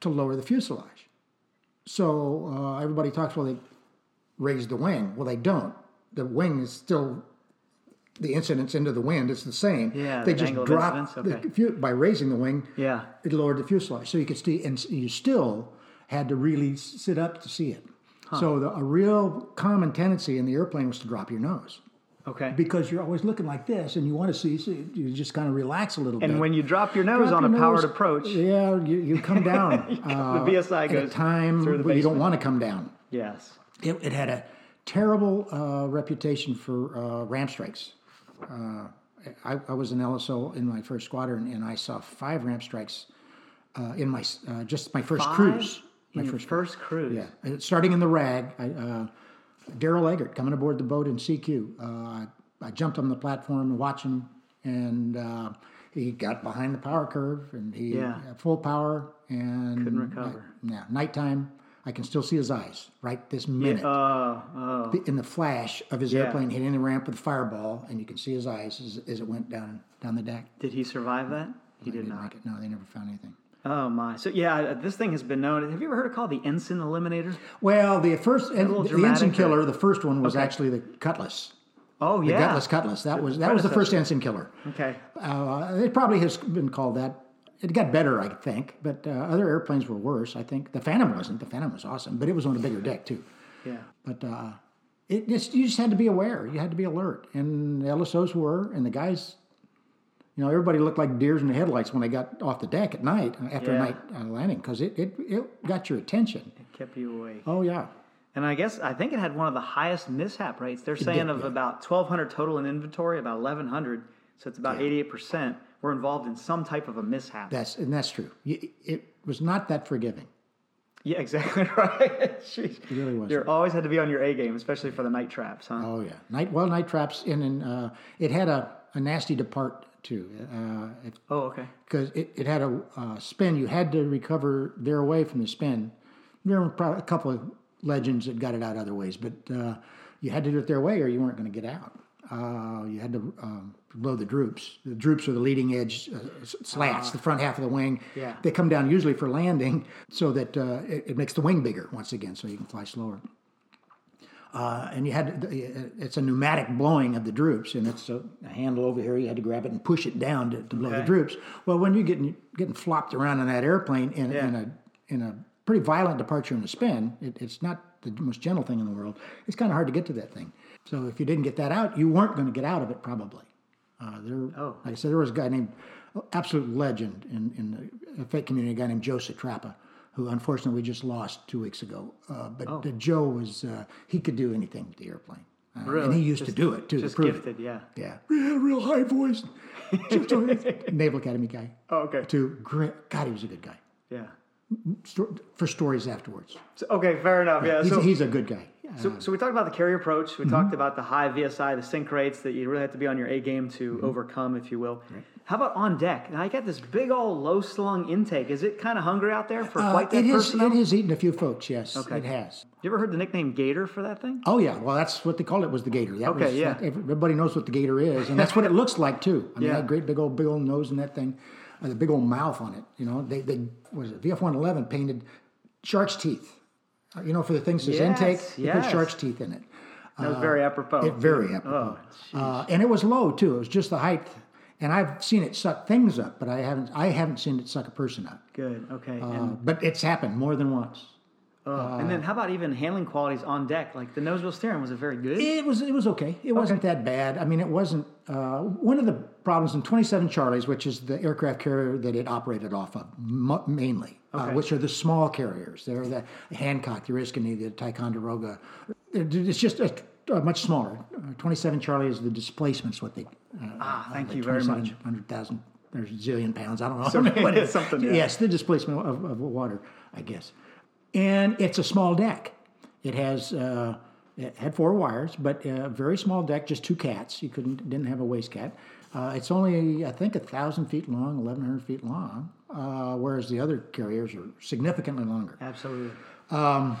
to lower the fuselage. So uh, everybody talks, well, they raise the wing. Well, they don't. The wing is still the incidence into the wind. It's the same. Yeah, they the just angle of drop okay. the by raising the wing. Yeah. it lowered the fuselage, so you could see, and you still had to really sit up to see it. So the, a real common tendency in the airplane was to drop your nose okay. because you're always looking like this, and you want to see. So you just kind of relax a little bit. and when you drop your nose Drop on a your powered approach, yeah, you, you come down. uh, the VSI at a time where you don't want to come down. yes. It, it had a terrible uh, reputation for uh, ramp strikes. Uh, I, I was an LSO in my first squadron, and I saw five ramp strikes uh, in my uh, just my first Five? cruise. My Your first first cruise. Yeah, starting in the rag. I, uh, Daryl Eggert coming aboard the boat in CQ. Uh, I, I jumped on the platform and watched him, and uh, he got behind the power curve, and he Yeah. had full power and Couldn't recover. yeah, nighttime. I can still see his eyes right this minute. Oh, oh. in the flash of his Yeah. airplane hitting the ramp with a fireball, and you can see his eyes as, as it went down down the deck. Did he survive that? He did not. it. No, they never found anything. Oh my! So yeah, uh, this thing has been known. Have you ever heard it called the ensign eliminator? Well, the first little the ensign killer, or- the first one was Okay. actually the Cutlass, Oh the yeah. Gutless Cutlass. That was that was the first ensign killer. Okay. Uh, it probably has been called that. It got better, I think, but uh, other airplanes were worse. I think the Phantom wasn't. The Phantom was awesome, but it was on a bigger deck too. Yeah. But uh, it just you just had to be aware. You had to be alert, and the LSOs were, and the guys. You know, everybody looked like deers in the headlights when they got off the deck at night after a night uh, landing because it, it it got your attention. It kept you awake. Oh yeah, And I guess I think it had one of the highest mishap rates. They're saying did, of yeah. about 1,200 total in inventory, about 1,100. So it's about 88% were involved in some type of a mishap. that's and that's true. It was not that forgiving. yeah, exactly right. Jeez. It really was. You always had to be on your A game, especially for the night traps, huh? Oh yeah, night well night traps in and uh, it had a, a nasty depart too. Uh, it, Oh, okay. because it, it had a uh, spin. You had to recover their way from the spin. There were probably a couple of legends that got it out other ways, but uh, you had to do it their way or you weren't going to get out. Uh, you had to um, blow the droops. The droops are the leading edge uh, slats, the front half of the wing. Yeah. They come down usually for landing so that uh, it, it makes the wing bigger once again so you can fly slower. Uh, and you had it's a pneumatic blowing of the droops, and it's a, a handle over here. You had to grab it and push it down to, to blow the droops. Well, when you're getting getting flopped around in that airplane in, in a in a pretty violent departure and a spin, it, it's not the most gentle thing in the world. It's kind of hard to get to that thing. So if you didn't get that out, you weren't going to get out of it probably. Uh, there, Oh. like I said, there was a guy named absolute legend in in the fake community, a guy named Joe Satrapa, who unfortunately we just lost two weeks ago. Uh, but Oh. Joe was uh, he could do anything with the airplane, uh, and he used Just- to do it too. to Just prove it. gifted, yeah. Yeah, yeah, real high voice. Naval Academy guy. Oh, okay. To great. God, he was a good guy. Yeah. For stories afterwards, So, okay, fair enough. Yeah. he's, so, he's a good guy. So, so we talked about the carrier approach. Mm-hmm. We talked about the high VSI, the sink rates that you really have to be on your A game to Mm-hmm. overcome, if you will. How about on deck? Now, I got this big old low slung intake. Is it kind of hungry out there for Uh, flight deck it has personnel? it has eaten a few folks. Yes, Okay. it has. You ever heard the nickname Gator for that thing? Oh yeah, well that's what they called it was the gator. That Okay, was, yeah. that- everybody knows what the gator is, and that's what it looks like too. I mean, Yeah. that great big old big old nose and that thing, uh, the big old mouth on it. You know, they they was it VF one eleven painted shark's teeth. Uh, You know, for the things says Yes, intake, they yes. put shark's teeth in it. That was very apropos. Uh, It very apropos. Oh, uh, and it was low too. It was just the height. And I've seen it suck things up, but I haven't. I haven't seen it suck a person up. Good. Okay. Uh, and, but it's happened more than once. Oh, and then how about even handling qualities on deck? Like the nose wheel steering, was it very good? It was it was okay. It wasn't that bad. I mean, it wasn't. Uh, one of the problems in 27 Charlies, which is the aircraft carrier that it operated off of, mo- mainly, uh, which are the small carriers. They're the Hancock, the Oriskany, the Ticonderoga. It's just a, a much smaller. Uh, 27 Charlie is the displacement's what they. Uh, Ah, thank you very much. Hundred thousand. There's a zillion pounds. I don't know. what it is. Something, yeah. Yes, the displacement of, of water, I guess. And it's a small deck. It has uh, it had four wires, but a very small deck, just two cats. You couldn't didn't have a waist cat. Uh, it's only I think a thousand feet long, eleven hundred feet long, uh, whereas the other carriers are significantly longer. Absolutely. Um,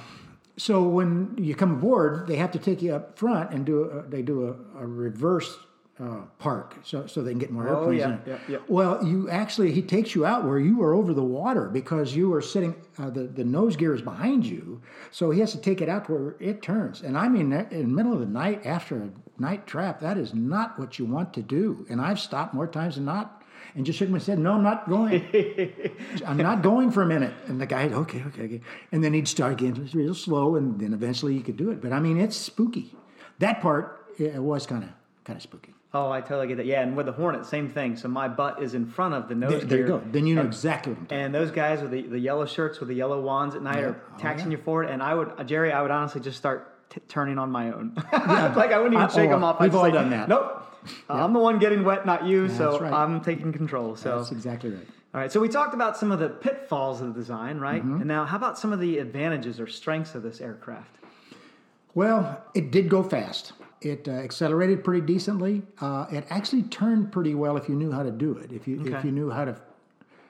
So when you come aboard, they have to take you up front and do a, they do a, a reverse uh, park so, so they can get more Oh, airplanes yeah, in. it. yeah, yeah. Well, you actually he takes you out where you are over the water because you are sitting uh, the the nose gear is behind you, so he has to take it out to where it turns. And I mean, in the middle of the night after a night trap, that is not what you want to do. And I've stopped more times than not. And just shook my head. No, I'm not going. I'm not going for a minute. And the guy, okay, okay, okay. And then he'd start again, real slow, and then eventually you could do it. But I mean, it's spooky. That part it was kind of kind of spooky. Oh, I totally get that. Yeah, and with the Hornet, same thing. So my butt is in front of the nose There, there you go. Then you know And- exactly what I'm talking. And those guys with the, the yellow shirts with the yellow wands at night are Oh, taxing yeah. you forward. And I would, Jerry, I would honestly just start t- turning on my own. like I wouldn't even I- shake oh, them off. we've I'd all say, done that. Nope. I'm the one getting wet, not you. so right. I'm taking control. So That's exactly right. All right, so we talked about some of the pitfalls of the design, right? Mm-hmm. And now, how about some of the advantages or strengths of this aircraft? Well, it did go fast. It uh, accelerated pretty decently. Uh, it actually turned pretty well if you knew how to do it. If you if you knew how to,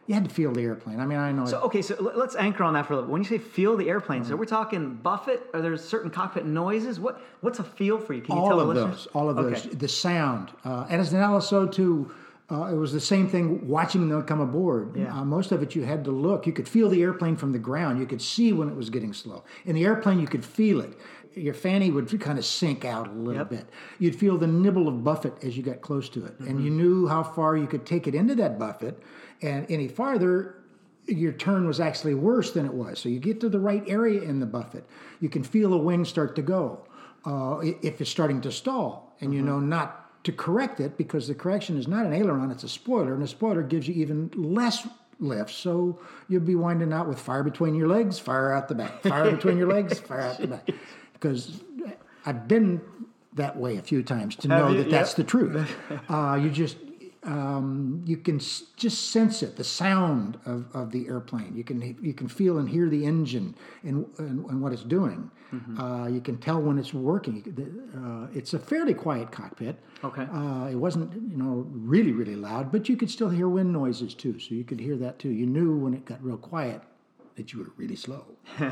you had to feel the airplane. I mean, I know. So, okay, so let's anchor on that for a little. When you say feel the airplane, Mm-hmm. so we're talking buffet. Are there certain cockpit noises? What What's a feel for you? Can you all tell of the those, listeners? all of Okay. those, the sound, uh, and as an LSO too, uh, it was the same thing watching them come aboard. Yeah. Uh, most of it you had to look. You could feel the airplane from the ground. You could see when it was getting slow. In the airplane, you could feel it. Your fanny would kind of sink out a little Yep. bit. You'd feel the nibble of buffet as you got close to it, and Mm-hmm. you knew how far you could take it into that buffet, and any farther. Your turn was actually worse than it was. So you get to the right area in the buffet. You can feel the wing start to go uh, if it's starting to stall, and you know not to correct it because the correction is not an aileron; it's a spoiler, and a spoiler gives you even less lift. So you'll be winding out with fire between your legs, fire out the back, fire between your legs, fire out the back. Because I've been that way a few times to know you? that that's Yep. the truth. Uh, you just um, you can s- just sense it, the sound of, of the airplane. You can you can feel and hear the engine and and, and what it's doing. Mm-hmm. Uh, you can tell when it's working. Uh, it's a fairly quiet cockpit. Okay. Uh, it wasn't you know really really loud, but you could still hear wind noises too. So you could hear that too. You knew when it got real quiet that you were really slow.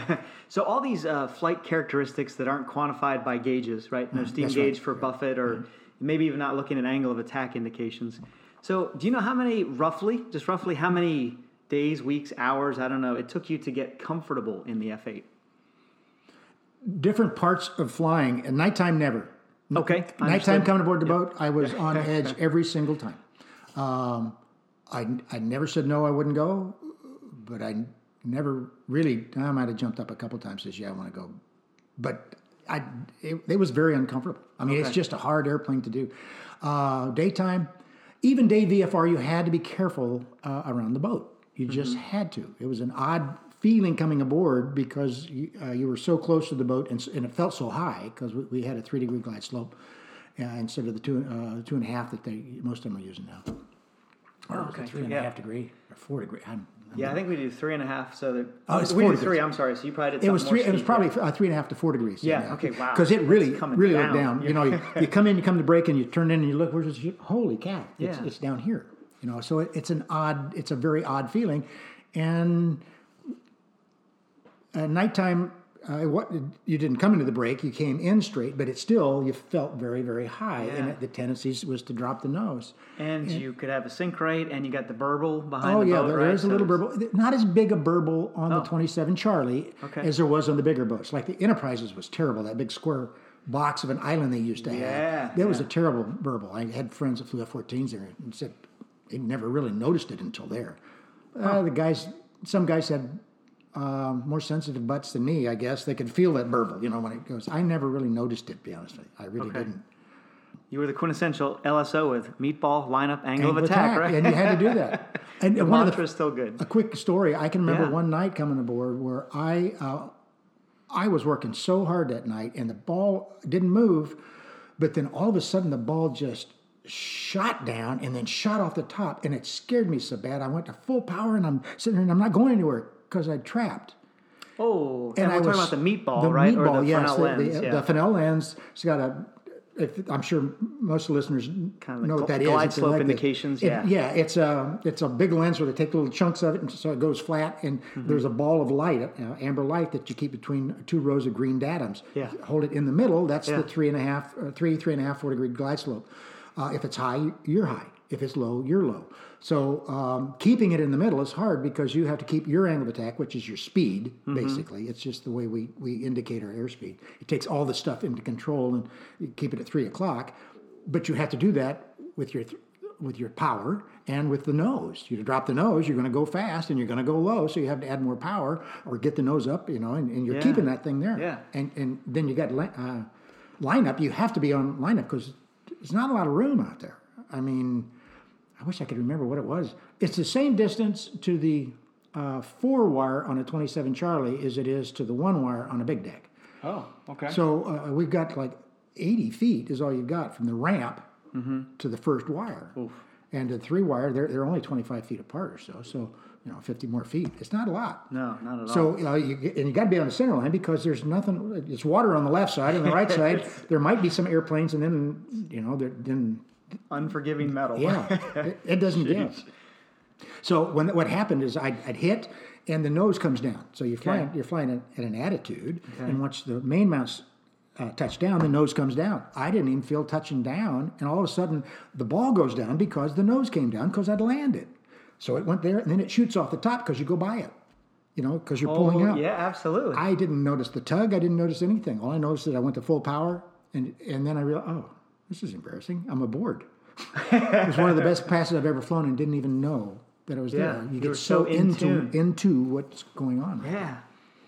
So all these uh, flight characteristics that aren't quantified by gauges, right? No steam Mm, right. gauge for buffet, or maybe even not looking at angle of attack indications. So do you know how many roughly, just roughly, how many days, weeks, hours? I don't know. It took you to get comfortable in the F8. Different parts of flying. At nighttime, never. Okay, Nighttime understood. coming aboard the boat, I was on edge every single time. Um, I, I never said no, I wouldn't go, but I never really, I might have jumped up a couple times, says, yeah, I want to go. But I, it, it was very uncomfortable. I mean, it's just a hard airplane to do. Uh, daytime, even day VFR, you had to be careful uh, around the boat. You just Mm-hmm. had to. It was an odd feeling coming aboard because you, uh, you were so close to the boat and, and it felt so high because we, we had a three degree glide slope uh, instead of the two, uh, two and a half that they most of them are using now. Or was it okay. three and a half degree or four degree? I'm Yeah, I think we do three and a half. So that Oh, it's we did three. degrees. I'm sorry. So you probably did. It was three. It was probably uh, three and a half to four degrees. Yeah, okay, wow. Because it really, really down. looked down. You know, you, you come in, you come to break, and you turn in, and you look. Where's this? Holy cow! It's, Yeah. it's down here. You know, so it, it's an odd. It's a very odd feeling, and at nighttime. Uh, what you didn't come into the break, you came in straight, but it still you felt very, very high, and it, the tendency was to drop the nose. And you could have a sink rate, and you got the burble behind Oh the yeah, boat, there right? is a So little burble. Not as big a burble on Oh. the 27 Charlie Okay. as there was on the bigger boats. Like the Enterprises was terrible. That big square box of an island they used to have. Yeah, that was a terrible burble. I had friends that flew F-14s there and said they never really noticed it until there. Uh, the guys, some guys had um, more sensitive butts than me. I guess they could feel that burble. You know when it goes. I never really noticed it. To be honest with you, I really Okay. didn't. You were the quintessential LSO with meatball, lineup, angle, of Angle attack, right? and you had to do that. And the one of the is still good. a quick story. I can remember Yeah. one night coming aboard where I uh, I was working so hard that night, and the ball didn't move, but then all of a sudden the ball just shot down and then shot off the top, and it scared me so bad. I went to full power, and I'm sitting there and I'm not going anywhere because I trapped. Oh, and, And we're I talking about the meatball, the right? Meatball, or the yes, Fresnel the, lens. the, yeah. the Fresnel lens. It's got a. If, I'm sure most of the listeners Kind of know what that is. glide slope like indications, it- yeah. yeah, it's a it's a big lens where they take little chunks of it, and so it goes flat, and Mm-hmm. there's a ball of light, uh, amber light, that you keep between two rows of green datums. Yeah. Hold it in the middle. That's Yeah. the three and a half, uh, three three and a half four degree glide slope. Uh, if it's high, you're high. If it's low, you're low. So um, keeping it in the middle is hard because you have to keep your angle of attack, which is your speed, Mm-hmm. basically. It's just the way we, we indicate our airspeed. It takes all the stuff into control and you keep it at three o'clock, but you have to do that with your th- with your power and with the nose. You drop the nose, you're going to go fast and you're going to go low, so you have to add more power or get the nose up, you know, and, and you're Yeah. keeping that thing there. Yeah. And and then you got li- uh, lineup. You have to be on lineup because there's not a lot of room out there. I mean, I wish I could remember what it was. It's the same distance to the uh, four wire on a 27 Charlie as it is to the one wire on a big deck. oh, okay. So uh, we've got like 80 feet is all you've got from the ramp Mm-hmm. to the first wire. And the three wire, they're, they're only 25 feet apart or so. So, you know, 50 more feet. It's not a lot. No, not at all. So, you know, you, and you got to be on the center line because there's nothing, it's water on the left side. and the right side, there might be some airplanes, and then, you know, there, then Unforgiving metal. yeah, it, it doesn't give. So when what happened is I'd, I'd hit, and the nose comes down. So you're flying, you're flying at, at an attitude, and once the main mounts uh, touch down, the nose comes down. I didn't even feel touching down, and all of a sudden the ball goes down because the nose came down because I'd landed. So it went there, and then it shoots off the top because you go by it, you know, because you're pulling Oh, out. yeah, absolutely. I didn't notice the tug. I didn't notice anything. All I noticed is I went to full power, and and then I realized, oh, this is embarrassing. I'm aboard. it was one of the best passes I've ever flown, and didn't even know that it was Yeah, there. you You get so so in into into what's going on. yeah.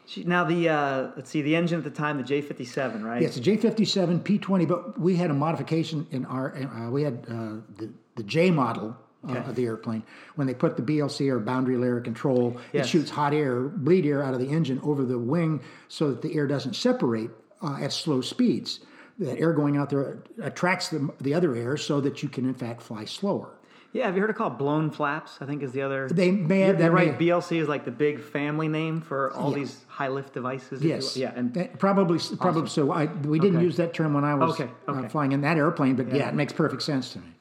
Gee, Now the uh, let's see, the engine at the time, the J57, right? Yeah, it's a J57 P20, but we had a modification in our. Uh, we had uh, the the J model. Uh, of the airplane, when they put the BLC or boundary layer control, Yes. it shoots hot air, bleed air out of the engine over the wing, so that the air doesn't separate uh, at slow speeds. That air going out there attracts the, the other air, so that you can in fact fly slower. Yeah, have you heard it called blown flaps? I think is the other. They may have that may- right. BLC is like the big family name for all these high lift devices. Yes. Yeah, and Uh, probably probably so. I we didn't Okay. use that term when I was Okay, uh, flying in that airplane, but yeah. it makes perfect sense to me.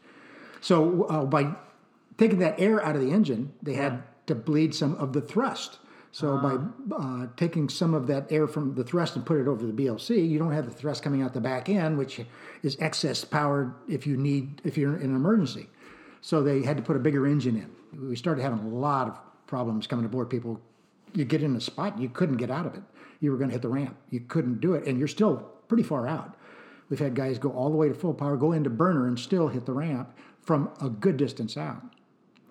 So uh, by taking that air out of the engine, they had to bleed some of the thrust. So by uh, taking some of that air from the thrust and put it over the BLC, you don't have the thrust coming out the back end, which is excess power if you need if you're in an emergency. So they had to put a bigger engine in. We started having a lot of problems coming aboard. People, you get in a spot, you couldn't get out of it. You were going to hit the ramp. You couldn't do it, and you're still pretty far out. We've had guys go all the way to full power, go into burner, and still hit the ramp from a good distance out.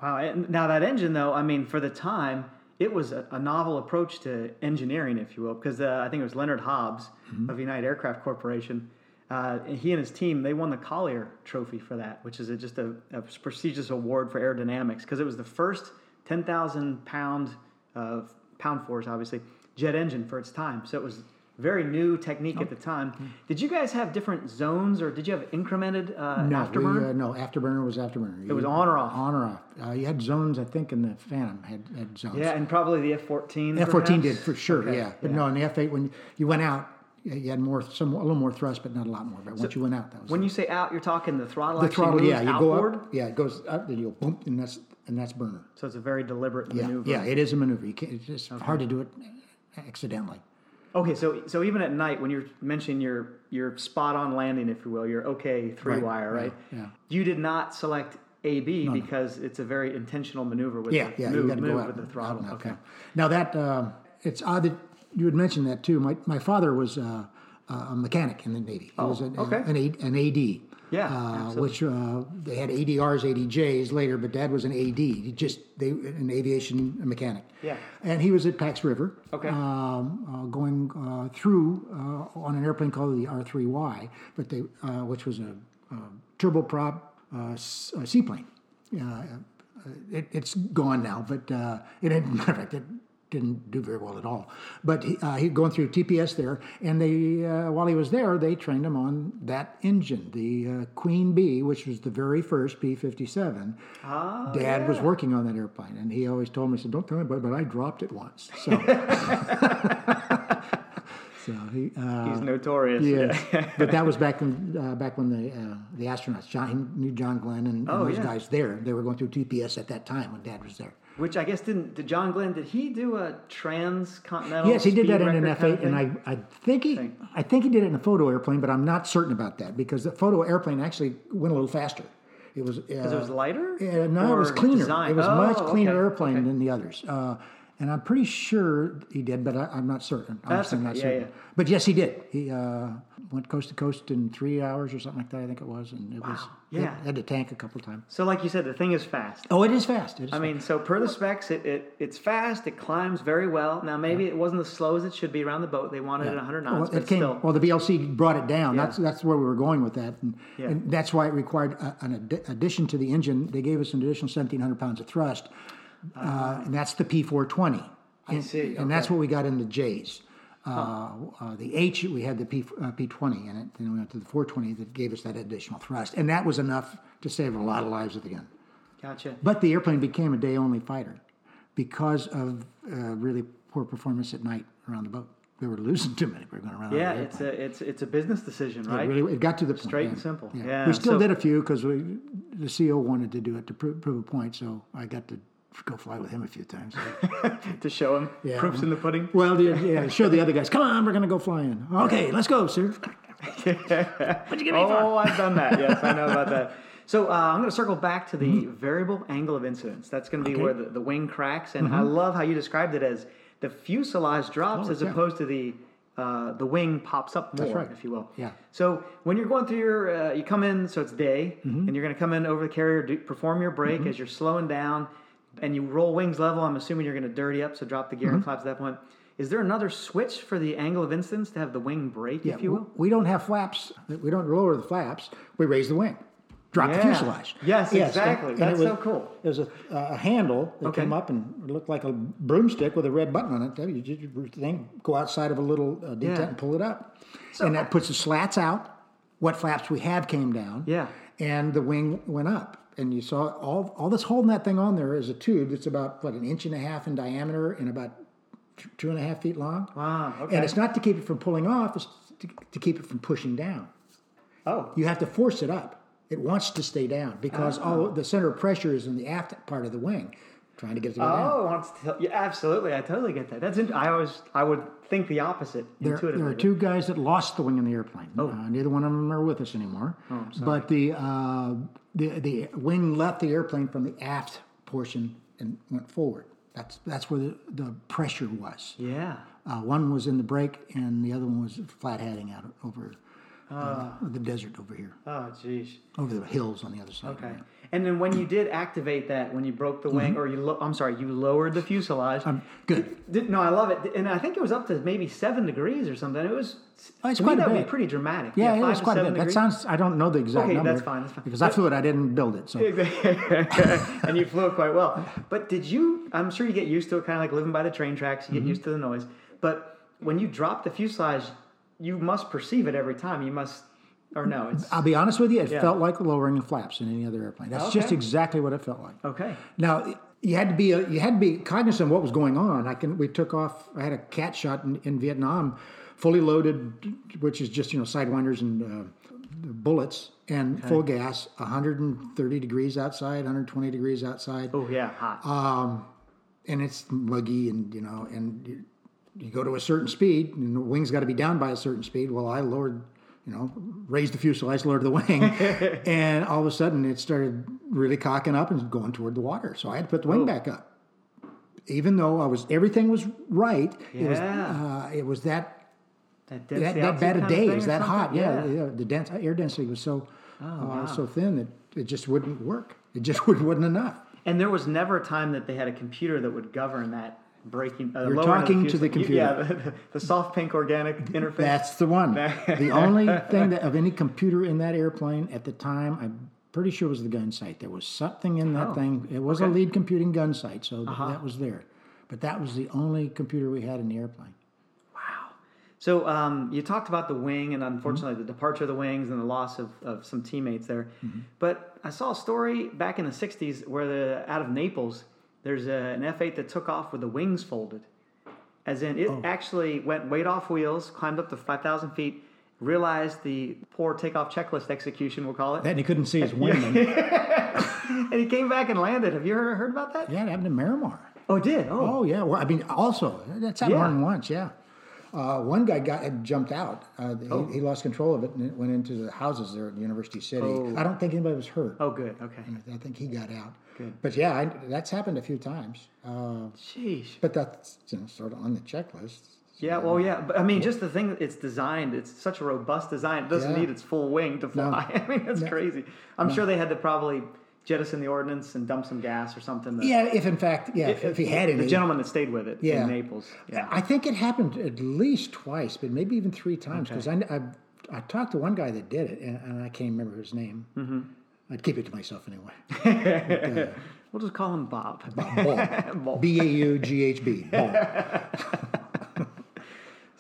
wow. Now that engine, though, I mean, for the time, it was a, a novel approach to engineering, if you will, because uh, I think it was Leonard Hobbs Mm-hmm. of United Aircraft Corporation. Uh, and he and his team they won the Collier Trophy for that, which is a, just a, a prestigious award for aerodynamics because it was the first 10,000 pound uh, pound force, obviously, jet engine for its time. So it was very new technique Oh. at the time. Hmm. Did you guys have different zones, or did you have incremented uh, No, afterburner? We, uh, no, afterburner was afterburner. It was on or off? On or off. Uh, you had zones, I think, in the Phantom had, had zones. yeah, and probably the F-14. F fourteen did for sure. Okay, Yeah, but no, in the F eight when you went out, you had more, some a little more thrust, but not a lot more. But once you went out, that was When it. you say out, you're talking the throttle. the throttle. Yeah, you outboard, go up. Yeah, it goes up, then you boom, and that's and that's burner. So it's a very deliberate Yeah, maneuver. yeah, it is a maneuver. You can't. It's just hard to do it accidentally. Okay, so so even at night when you're mentioning your your spot on landing, if you will, your okay three Right, wire, right? yeah, yeah. You did not select AB because it's a very intentional maneuver with Yeah, the yeah, move, you got to move go out with the throttle. out okay. Now that uh, it's odd that you would mention that too. My my father was uh, a mechanic in the Navy. He was an, Oh, okay. an, an AD. Yeah, uh, which uh, they had ADRs, ADJs later, but Dad was an AD. He just they an aviation mechanic. Yeah. and he was at Pax River. Okay. um, uh, going uh, through uh, on an airplane called the R3Y, but they uh, which was a, a turboprop seaplane. Uh, it, it's gone now, but uh, it of fact, it didn't do very well at all. But he, uh, he going through TPS there, and they uh, while he was there, they trained him on that engine, the uh, Queen Bee, which was the very first P-57. Ah, Dad was working on that airplane, and he always told me, he said, "Don't tell anybody, but I dropped it once." So, so he. Uh, He's notorious. yeah, but that was back when uh, back when the uh, the astronauts, John knew John Glenn and, and Oh, those yeah. guys there. They were going through TPS at that time when Dad was there. Which I guess didn't did John Glenn did he do a transcontinental? yes, he did that in an of F8, and? I, I think he Thing. I think he did it in a photo airplane, but I'm not certain about that because the photo airplane actually went a little faster. It was because it was lighter. Uh, no, it was cleaner. design? It was Oh, much cleaner okay, airplane okay. than the others. Uh, and I'm pretty sure he did, but I, I'm not certain. That's Honestly, I'm okay, not yeah, certain. yeah. But yes, he did. He uh, went coast to coast in three hours or something like that. I think it was, and it was yeah. Had, had to tank a couple times. So like you said, the thing is fast. Oh, it is fast. It is I mean, so per the specs, it, it it's fast. It climbs very well. Now maybe it wasn't as slow as it should be around the boat. They wanted it 100 knots, Well, but it came, still. well, the BLC brought it down. Yeah. That's that's where we were going with that, and, Yeah. and that's why it required a, an addi- addition to the engine. They gave us an additional 1,700 pounds of thrust, uh, and that's the P420. And, see, and that's what we got in the J's. Uh, uh, the H, we had the P, uh, P20 in it. Then we went to the 420 that gave us that additional thrust, and that was enough to save a lot of lives at the end. Gotcha. But the airplane became a day only fighter because of uh, really poor performance at night around the boat. We were losing too many. We were going around. Yeah, the it's a it's it's a business decision, right? It really it got to the point, Straight yeah. and simple. Yeah. Yeah, we still so- did a few because we the CEO wanted to do it to prove, prove a point, so I got to go fly with him a few times. to show him Yeah. proofs in the pudding. well, yeah, yeah, show the other guys. Come on, we're gonna go flying. Okay, let's go, sir. What'd you give me for? Oh, I've done that. Yes, I know about that. So uh, I'm going to circle back to the variable angle of incidence. That's going to be Mm-hmm. Okay. Mm-hmm. where the, the wing cracks, and I love how you described it as the fuselage drops Oh, as yeah. opposed to the uh, the wing pops up more, right. if you will. Yeah. So when you're going through your, uh, you come in, so it's day, Mm-hmm. and you're going to come in over the carrier, do, perform your break as you're slowing down, and you roll wings level. I'm assuming you're going to dirty up, so drop the gear Mm-hmm. and flaps at that point. Is there another switch for the angle of incidence to have the wing break, Yeah, if you will? we don't have flaps. We don't lower the flaps. We raise the wing. Drop the fuselage. Yes, exactly. and That's was, so cool. There's a, a handle that Okay. came up and looked like a broomstick with a red button on it. You just you thing, go outside of a little uh, detent Yeah. and pull it up. and that puts the slats out. What flaps we had came down. Yeah. And the wing went up. And you saw all, all that's holding that thing on there is a tube that's about, what, an inch and a half in diameter and about two- and a half feet long. Wow, okay. And it's not to keep it from pulling off, it's to, to keep it from pushing down. Oh, You have to force it up. It wants to stay down because all the center of pressure is in the aft part of the wing, trying to get it to go down. Oh, it wants to yeah, absolutely. I totally get that. That's. In, I always. I would think the opposite There, intuitively. there are two guys that lost the wing in the airplane. Oh. Uh, neither one of them are with us anymore. Oh, but the, uh, the the wing left the airplane from the aft portion and went forward. That's that's where the, the pressure was. Yeah. Uh, one was in the break, and the other one was flat heading out over uh, the desert over here, Oh, jeez. over the hills on the other side. Okay. And then when you did activate that, when you broke the wing, or you, lo- I'm sorry, you lowered the fuselage. Um, good. Did, no, I love it, and I think it was up to maybe seven degrees or something. It was. Oh, it's quite that would be pretty dramatic. Yeah, it was quite a bit. That sounds. I don't know the exact Okay, number. that's fine, that's fine. Because I flew it, I didn't build it. So and you flew it quite well. But did you? I'm sure you get used to it, kind of like living by the train tracks. You Mm-hmm. get used to the noise. But when you drop the fuselage, you must perceive it every time. You must, or no? It's I'll be honest with you, it Yeah. felt like lowering the flaps in any other airplane. That's just exactly what it felt like. okay. Now you had to be you had to be cognizant of what was going on. I can we took off. I had a cat shot in, in Vietnam, fully loaded, which is just you know sidewinders and uh, bullets and full gas, 130 degrees outside, 120 degrees outside. Oh yeah, hot. Uh, and it's muggy and you know and you, you go to a certain speed and the wing's got to be down by a certain speed well i lowered you know raised the fuselage lowered the wing. And all of a sudden it started really cocking up and going toward the water. So i had to put the wing back up. Even though i was everything was right it was Yeah. uh, it was that that, that, that bad a day. It was that hot. Something? yeah, yeah. the dens- air density was so uh, so thin that it just wouldn't work. It just wouldn't, wasn't enough. And there was never a time that they had a computer that would govern that breaking. Uh, You're talking to the computer. Yeah, the, the soft pink organic interface. That's the one. the only thing that of any computer in that airplane at the time, I'm pretty sure was the gun sight. There was something in that Oh, thing. It was a lead computing gun sight, so th- Uh-huh. that was there. But that was the only computer we had in the airplane. Wow. So um, you talked about the wing and unfortunately Mm-hmm. the departure of the wings and the loss of, of some teammates there. But I saw a story back in the '60s where the out of Naples, there's a, an F8 that took off with the wings folded, as in Oh. it actually went weight off wheels, climbed up to 5,000 feet, realized the poor takeoff checklist execution, we'll call it, That and he couldn't see his wing. and he came back and landed. Have you heard, heard about that? Yeah, it happened in Miramar. Oh, it did. Oh, Oh yeah. Well, I mean, also that's happened Yeah. more than once. Yeah. Uh, one guy got had jumped out. Uh, he, Oh. he lost control of it and it went into the houses there at University City. Oh. I don't think anybody was hurt. oh, good. Okay. I think he got out. Good. But yeah, I, that's happened a few times. Uh, Sheesh. but that's you know sort of on the checklist. Yeah, well, yeah, but I mean, just the thing that it's designed, it's such a robust design. It doesn't Yeah. need its full wing to fly. I mean, that's No. crazy. I'm sure they had to probably jettison the ordnance and dump some gas or something. to- Yeah, if in fact, yeah, if, if he had the any. gentleman that stayed with it Yeah. in Naples. Yeah. I think it happened at least twice, but maybe even three times because I, I I talked to one guy that did it, and, and I can't remember his name. Mm-hmm. I'd keep it to myself anyway. we'll just call him Bob. Ball. B A U G H B.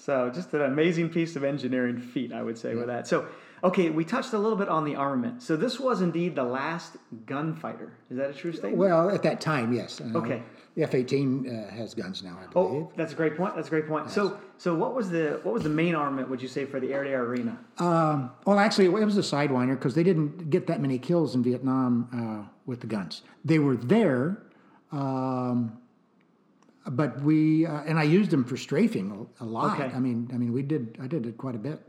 So just an amazing piece of engineering feat, I would say, with that. So, okay, we touched a little bit on the armament. So this was indeed the last gunfighter. Is that a true statement? Well, at that time, yes. Uh, Okay. The F-18 uh, has guns now, I believe. Oh, that's a great point. That's a great point. So, so what was the what was the main armament? Would you say for the air-to-air arena? Well, actually, it was a sidewinder because they didn't get that many kills in Vietnam uh, with the guns. They were there, um, but we uh, and I used them for strafing a, a lot. Okay. I mean, I mean, we did. I did it quite a bit.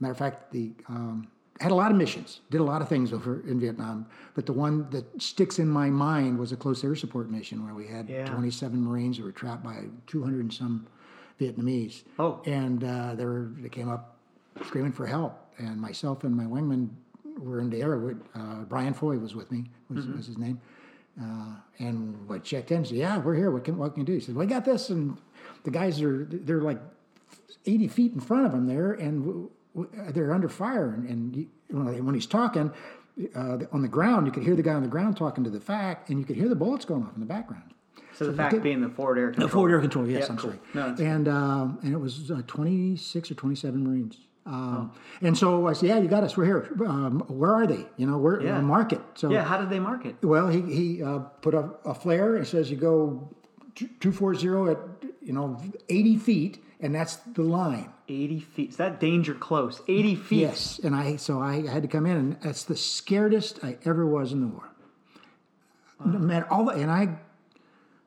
Matter of fact, the um, had a lot of missions. Did a lot of things over in Vietnam. But the one that sticks in my mind was a close air support mission where we had Yeah. 27 Marines that were trapped by 200 and some Vietnamese. Oh. and uh, they were they came up screaming for help. And myself and my wingman were in the air. with, Uh, Brian Foy was with me, was, was his name. Uh, and I checked in. Said, "Yeah, we're here. What can what can you do?" He said, "We got this." And the guys are they're like 80 feet in front of him there, and w- w- they're under fire. And, and you, when, when he's talking uh, on the ground, you could hear the guy on the ground talking to the FAC, and you could hear the bullets going off in the background. So the FAC being the forward air control. The forward air control, yes, Yeah, I'm cool. sorry. No, that's- and um, and it was uh, 26 or 27 Marines. Um, And so I said, "Yeah, you got us. We're here. Um, where are they? You know, we're Yeah. market." So yeah. How did they mark it? well, he he uh, put a, a flare and says you go two four zero at you know 80 feet, and that's the line. 80 feet. Is that danger close? 80 feet. Yes, and I so I had to come in, and that's the scaredest I ever was in the war. Man, all the, and I,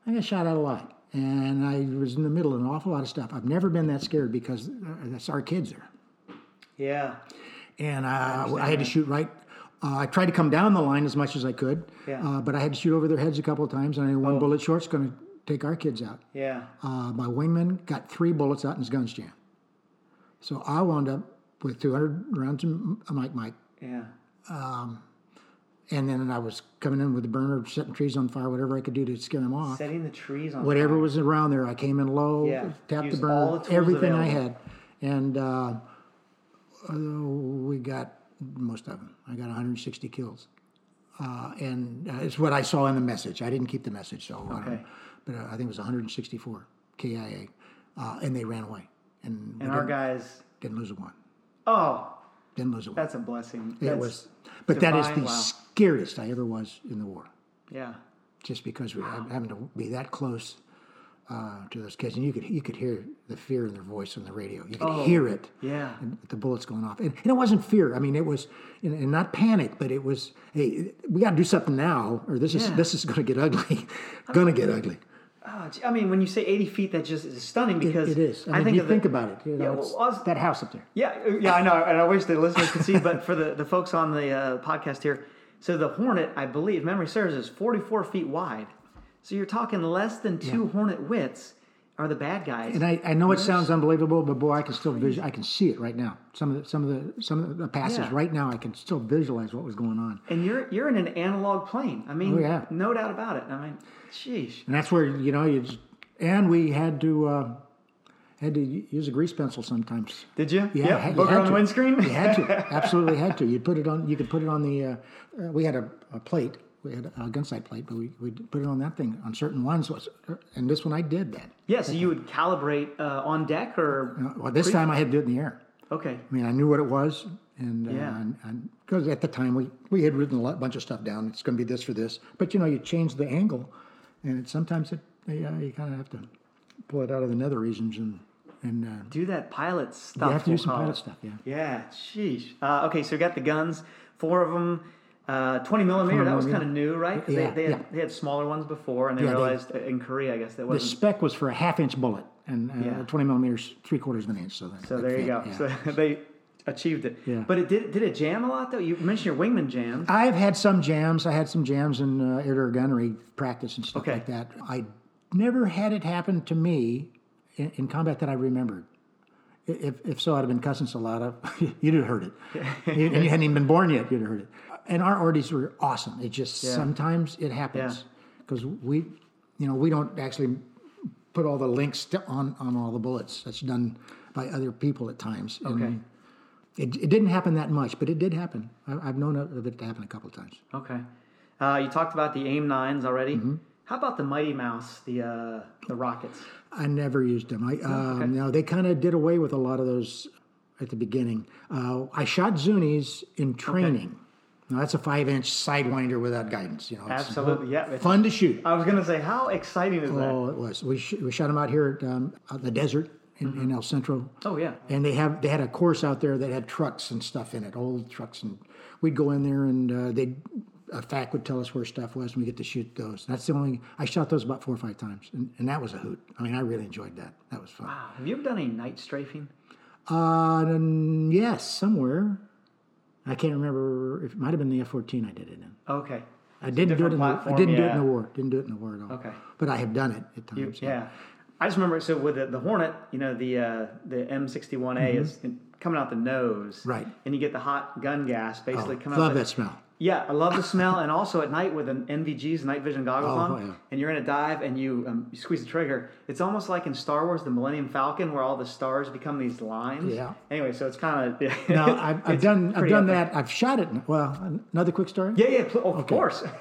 I got shot out a lot, and I was in the middle of an awful lot of stuff. I've never been that scared because uh, that's our kids there, Yeah. and uh, I had to shoot right. Uh, I tried to come down the line as much as I could, Yeah. uh, but I had to shoot over their heads a couple of times, and I knew one bullet short's going to take our kids out. Yeah. Uh, my wingman got three bullets out in his guns jammed. So I wound up with 200 rounds of a Mike Mike. Yeah. And then I was coming in with the burner, setting trees on fire, whatever I could do to scare them off. Setting the trees on Whatever fire. was around there, I came in low, Yeah. tapped Used the burner, the everything I had. And uh, uh, we got most of them. I got 160 kills. Uh, and uh, it's what I saw in the message. I didn't keep the message, so I don't Okay. know. But uh, I think it was 164 KIA. Uh, and they ran away. And, And our guys. didn't lose a one. Oh, Didn't lose a one. that's a blessing. It That's was, but that is the Wow. scariest I ever was in the war. Yeah. just because we were having to be that close uh, to those kids, and you could you could hear the fear in their voice on the radio. You could Oh, hear it. yeah. and the bullets going off, and, and it wasn't fear. I mean, it was and, and not panic, but it was hey, we got to do something now, or this is this is going to get ugly, going to get ugly. Oh, I mean, when you say 80 feet, that just is stunning It, because it is. I, I, mean, think you of the- think about it. You know, Yeah, well, was- that house up there. Yeah, yeah, I know, and I wish the listeners could see, but for the, the folks on the uh, podcast here, so the Hornet, I believe, memory serves, is 44 feet wide. So you're talking less than two Hornet Wits are the bad guys. And I, I know it sounds unbelievable, but boy, I can still visual. I can see it right now. Some of the some of the some of the passes Yeah. right now. I can still visualize what was going on. And you're you're in an analog plane. I mean, Oh, yeah. no doubt about it. I mean, sheesh. And that's where you know you just, and we had to uh, had to use a grease pencil sometimes. Did you? Yeah, Yep. had- you had on the to. windscreen. You had to, absolutely had to. You put it on. You could put it on the. Uh, uh, we had a, a plate. We had a gun sight plate, but we we put it on that thing on certain ones. And this one I did that. yeah. So you would calibrate uh, on deck or Uh, Well, this time I had to do it in the air. okay. I mean, I knew what it was, and uh, Yeah. and because at the time we we had written a lot, bunch of stuff down. It's going to be this for this, but you know, you change the angle, and it, sometimes it yeah, you kind of have to pull it out of the nether regions and and uh, Do that pilot stuff. You have to do some pilot it. stuff, yeah. Yeah, sheesh. Uh, okay, so we got the guns, four of them, uh, 20 millimeter. That was kind of new, right? 'Cause Yeah, they, they, had, yeah. they had smaller ones before, and they Yeah, realized uh, in Korea, I guess, that wasn't. The spec was for a half inch bullet and uh, Yeah. 20 millimeters, three quarters of an inch. So, that, so that there you go. So they achieved it. Yeah. But it did did it jam a lot though? You mentioned your wingman jammed. I've had some jams. I had some jams in uh, air to gunnery practice and stuff Okay. like that. I never had it happen to me in, in combat that I remembered. If, if so, I'd have been cussing so loud, you'd have heard it. And you hadn't even been born yet, you'd have heard it. And our ordies were awesome. It just Yeah. sometimes it happens because we, you know, we don't actually put all the links to, on on all the bullets. That's done by other people at times. And Okay. It, it didn't happen that much, but it did happen. I, I've known of it to happen a couple of times. Okay. Uh, you talked about the AIM nines already. Mm-hmm. How about the Mighty Mouse, the uh, the rockets? I never used them. I um, okay. no, they kind of did away with a lot of those at the beginning. Uh, I shot Zunis in training. Now that's a five-inch sidewinder without guidance. You know, it's Absolutely, yeah. It's- fun to shoot. I was gonna say, how exciting is that? Oh, it was. We sh- we shot them out here at um, out in the desert in, in El Centro. Oh yeah. And they have they had a course out there that had trucks and stuff in it, old trucks, and we'd go in there and uh, they a FAC would tell us where stuff was, and we get to shoot those. That's the only I shot those about four or five times, and, and that was a hoot. I mean, I really enjoyed that. That was fun. Wow. Have you ever done any night strafing? Uh, yes, somewhere. I can't remember. If it might have been the F fourteen I did it in. Okay. I didn't do it in the, I didn't do it in the war. Didn't do it in the war at all. Okay. But I have done it at You- times. yeah. I just remember so with the, the Hornet, you know, the uh, the M61A is in, coming out the nose. Mm-hmm. Right. And you get the hot gun gas basically coming Love out. that smell. Yeah, I love the smell, and also at night with an NVG's night vision goggles Oh, on, yeah. and you're in a dive and you, um, you squeeze the trigger. It's almost like in Star Wars, the Millennium Falcon, where all the stars become these lines. Yeah. Anyway, so it's kind of. Now I've, I've done I've done that. I've shot it. Well, another quick story. Yeah, yeah, oh, of course.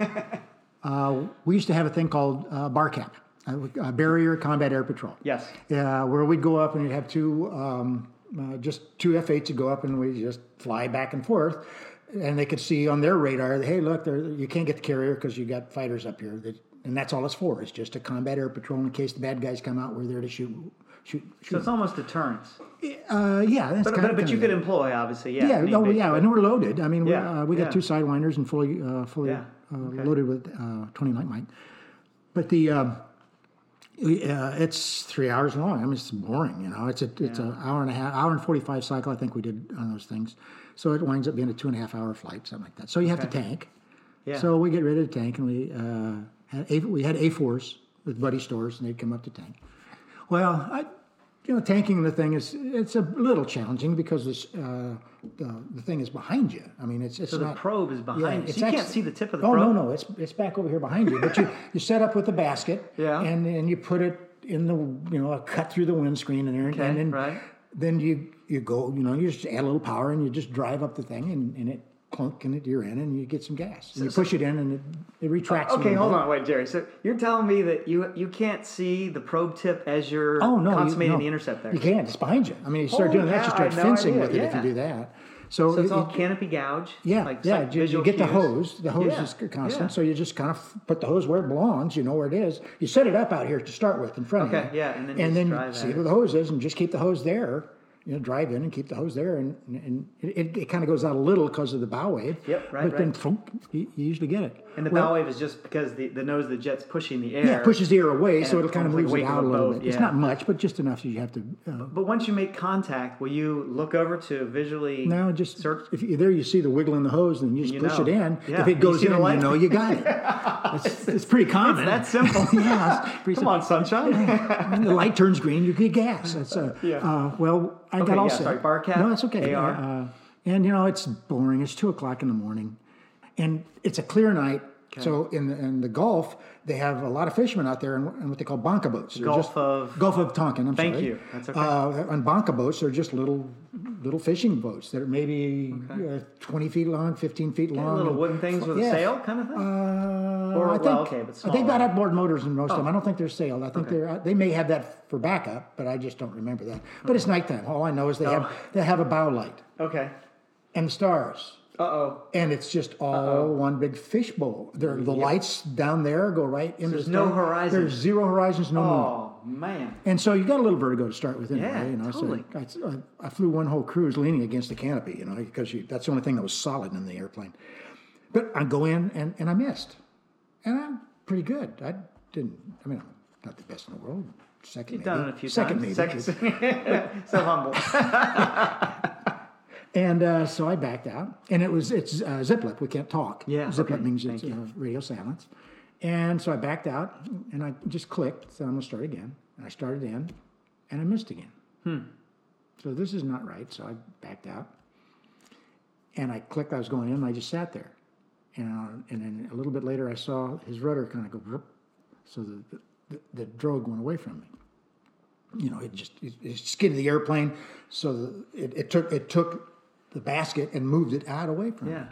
We used to have a thing called uh, BARCAP, uh, uh, Barrier Combat Air Patrol. yes. Yeah, where we'd go up and we'd have two, um, uh, just two F8s to go up and we just fly back and forth. And they could see on their radar, hey, look, you can't get the carrier because you got fighters up here. That, and that's all it's for. It's just a combat air patrol in case the bad guys come out. We're there to shoot, shoot, shoot. So it's almost deterrence. Uh, yeah, that's But, kind but, of, but you could employ, obviously, yeah. yeah, oh yeah, and we're loaded. I mean, we Yeah, uh, we got yeah. two sidewinders and fully uh, fully Yeah, uh, okay. loaded with uh, twenty light mic. But the um, uh, it's three hours long. I mean, it's boring. You know, it's a it's an hour and a half, hour and forty five cycle. I think we did on those things. So it winds up being a two and a half hour flight, something like that. So you have to tank. Yeah. So we get ready to tank, and we uh, had a, we had A fours with buddy stores, and they'd come up to tank. Well, I, you know, tanking the thing is it's a little challenging because this uh, the, the thing is behind you. I mean, it's it's So the probe is behind you. it's So you can't see the tip of the oh, probe? no, no, it's it's back over here behind you. But you you set up with the basket, Yeah. and and you put it in the you know cut through the windscreen and Okay, and then right. then you you go you know you just add a little power and you just drive up the thing and, and it clunk and it you're in and you get some gas. And you push it in and it, it retracts. a Okay, hold on, wait, Jerry. So you're telling me that you you can't see the probe tip as you're Oh no, you- consummating no. the intercept there. You can't. It's behind you. I mean, you start Holy doing that, you cow, start no fencing idea, with it if you do that. So, So it's it- all it- canopy gouge. yeah, like, yeah. like you, you get the hose. The hose Yeah, is constant, yeah. so you just kind of put the hose where it belongs. You know where it is. You set it up out here to start with in front Okay, of you. yeah, and then you and then see where the hose is, and just keep the hose there. You know, drive in and keep the hose there, and and it, it, kind of goes out a little because of the bow wave. Yep, right, But then right. thump, you, you usually get it. And the Well, bow wave is just because the, the nose of the jet's pushing the air. Yeah, it pushes the air away, so it'll kind of like moves it out a little boat, bit. It's not much, but just enough that you have to. Uh, But once you make contact, will you look over to visually No, just search? if you, there you see the wiggle in the hose, then you just You push know. it in. Yeah, If it goes in, the you know you got it. it's, it's pretty common. That simple. yeah, it's pretty Come on, sunshine. When the light turns green, you get gas. That's uh, uh, well, I Okay, got all yeah, sorry, BARCAP, No, it's okay. AR. Uh, and you know, it's boring. It's two o'clock in the morning, and it's a clear night. So in the, in the Gulf, they have a lot of fishermen out there in, in what they call banca boats. They're Gulf just- of- Gulf of Tonkin. I'm Thank sorry. you. That's okay. Uh, on banca boats, they're just little little fishing boats that are maybe uh, 20 feet long, 15 feet long. little wooden things with a sail kind of thing? Uh, Or- I well, think, okay, but They've got outboard motors in most of them. I don't think they're sailed. I think they're they may have that for backup, but I just don't remember that. But it's nighttime. All I know is they Oh. have they have a bow light okay. and stars. Uh oh. And it's just all one big fishbowl. There, the lights down there go right into. there's the no horizon. There's zero horizons, no moon. Oh man. And so you got a little vertigo to start with, anyway. Yeah, you know, totally. so I, I, flew one whole cruise leaning against the canopy, you know, because you, that's the only thing that was solid in the airplane. But I go in and, and I missed, and I'm pretty good. I didn't. I mean, I'm not the best in the world. 2nd You've maybe. done it a few Second times. maybe. Second. so humble. And uh, so I backed out, and it was it's uh, zip-lip. We can't talk. Yeah, zip-lip okay, means thank it's uh, radio silence. And so I backed out, and I just clicked. So I'm gonna start again. And I started in, and I missed again. Hmm. So this is not right. So I backed out, and I clicked. I was going in, and I just sat there. And uh, and then a little bit later, I saw his rudder kind of go. Whoop, so the, the the drogue went away from me you know, it just it, it skidded the airplane, so the, it, it took it took the basket and moved it out away from yeah.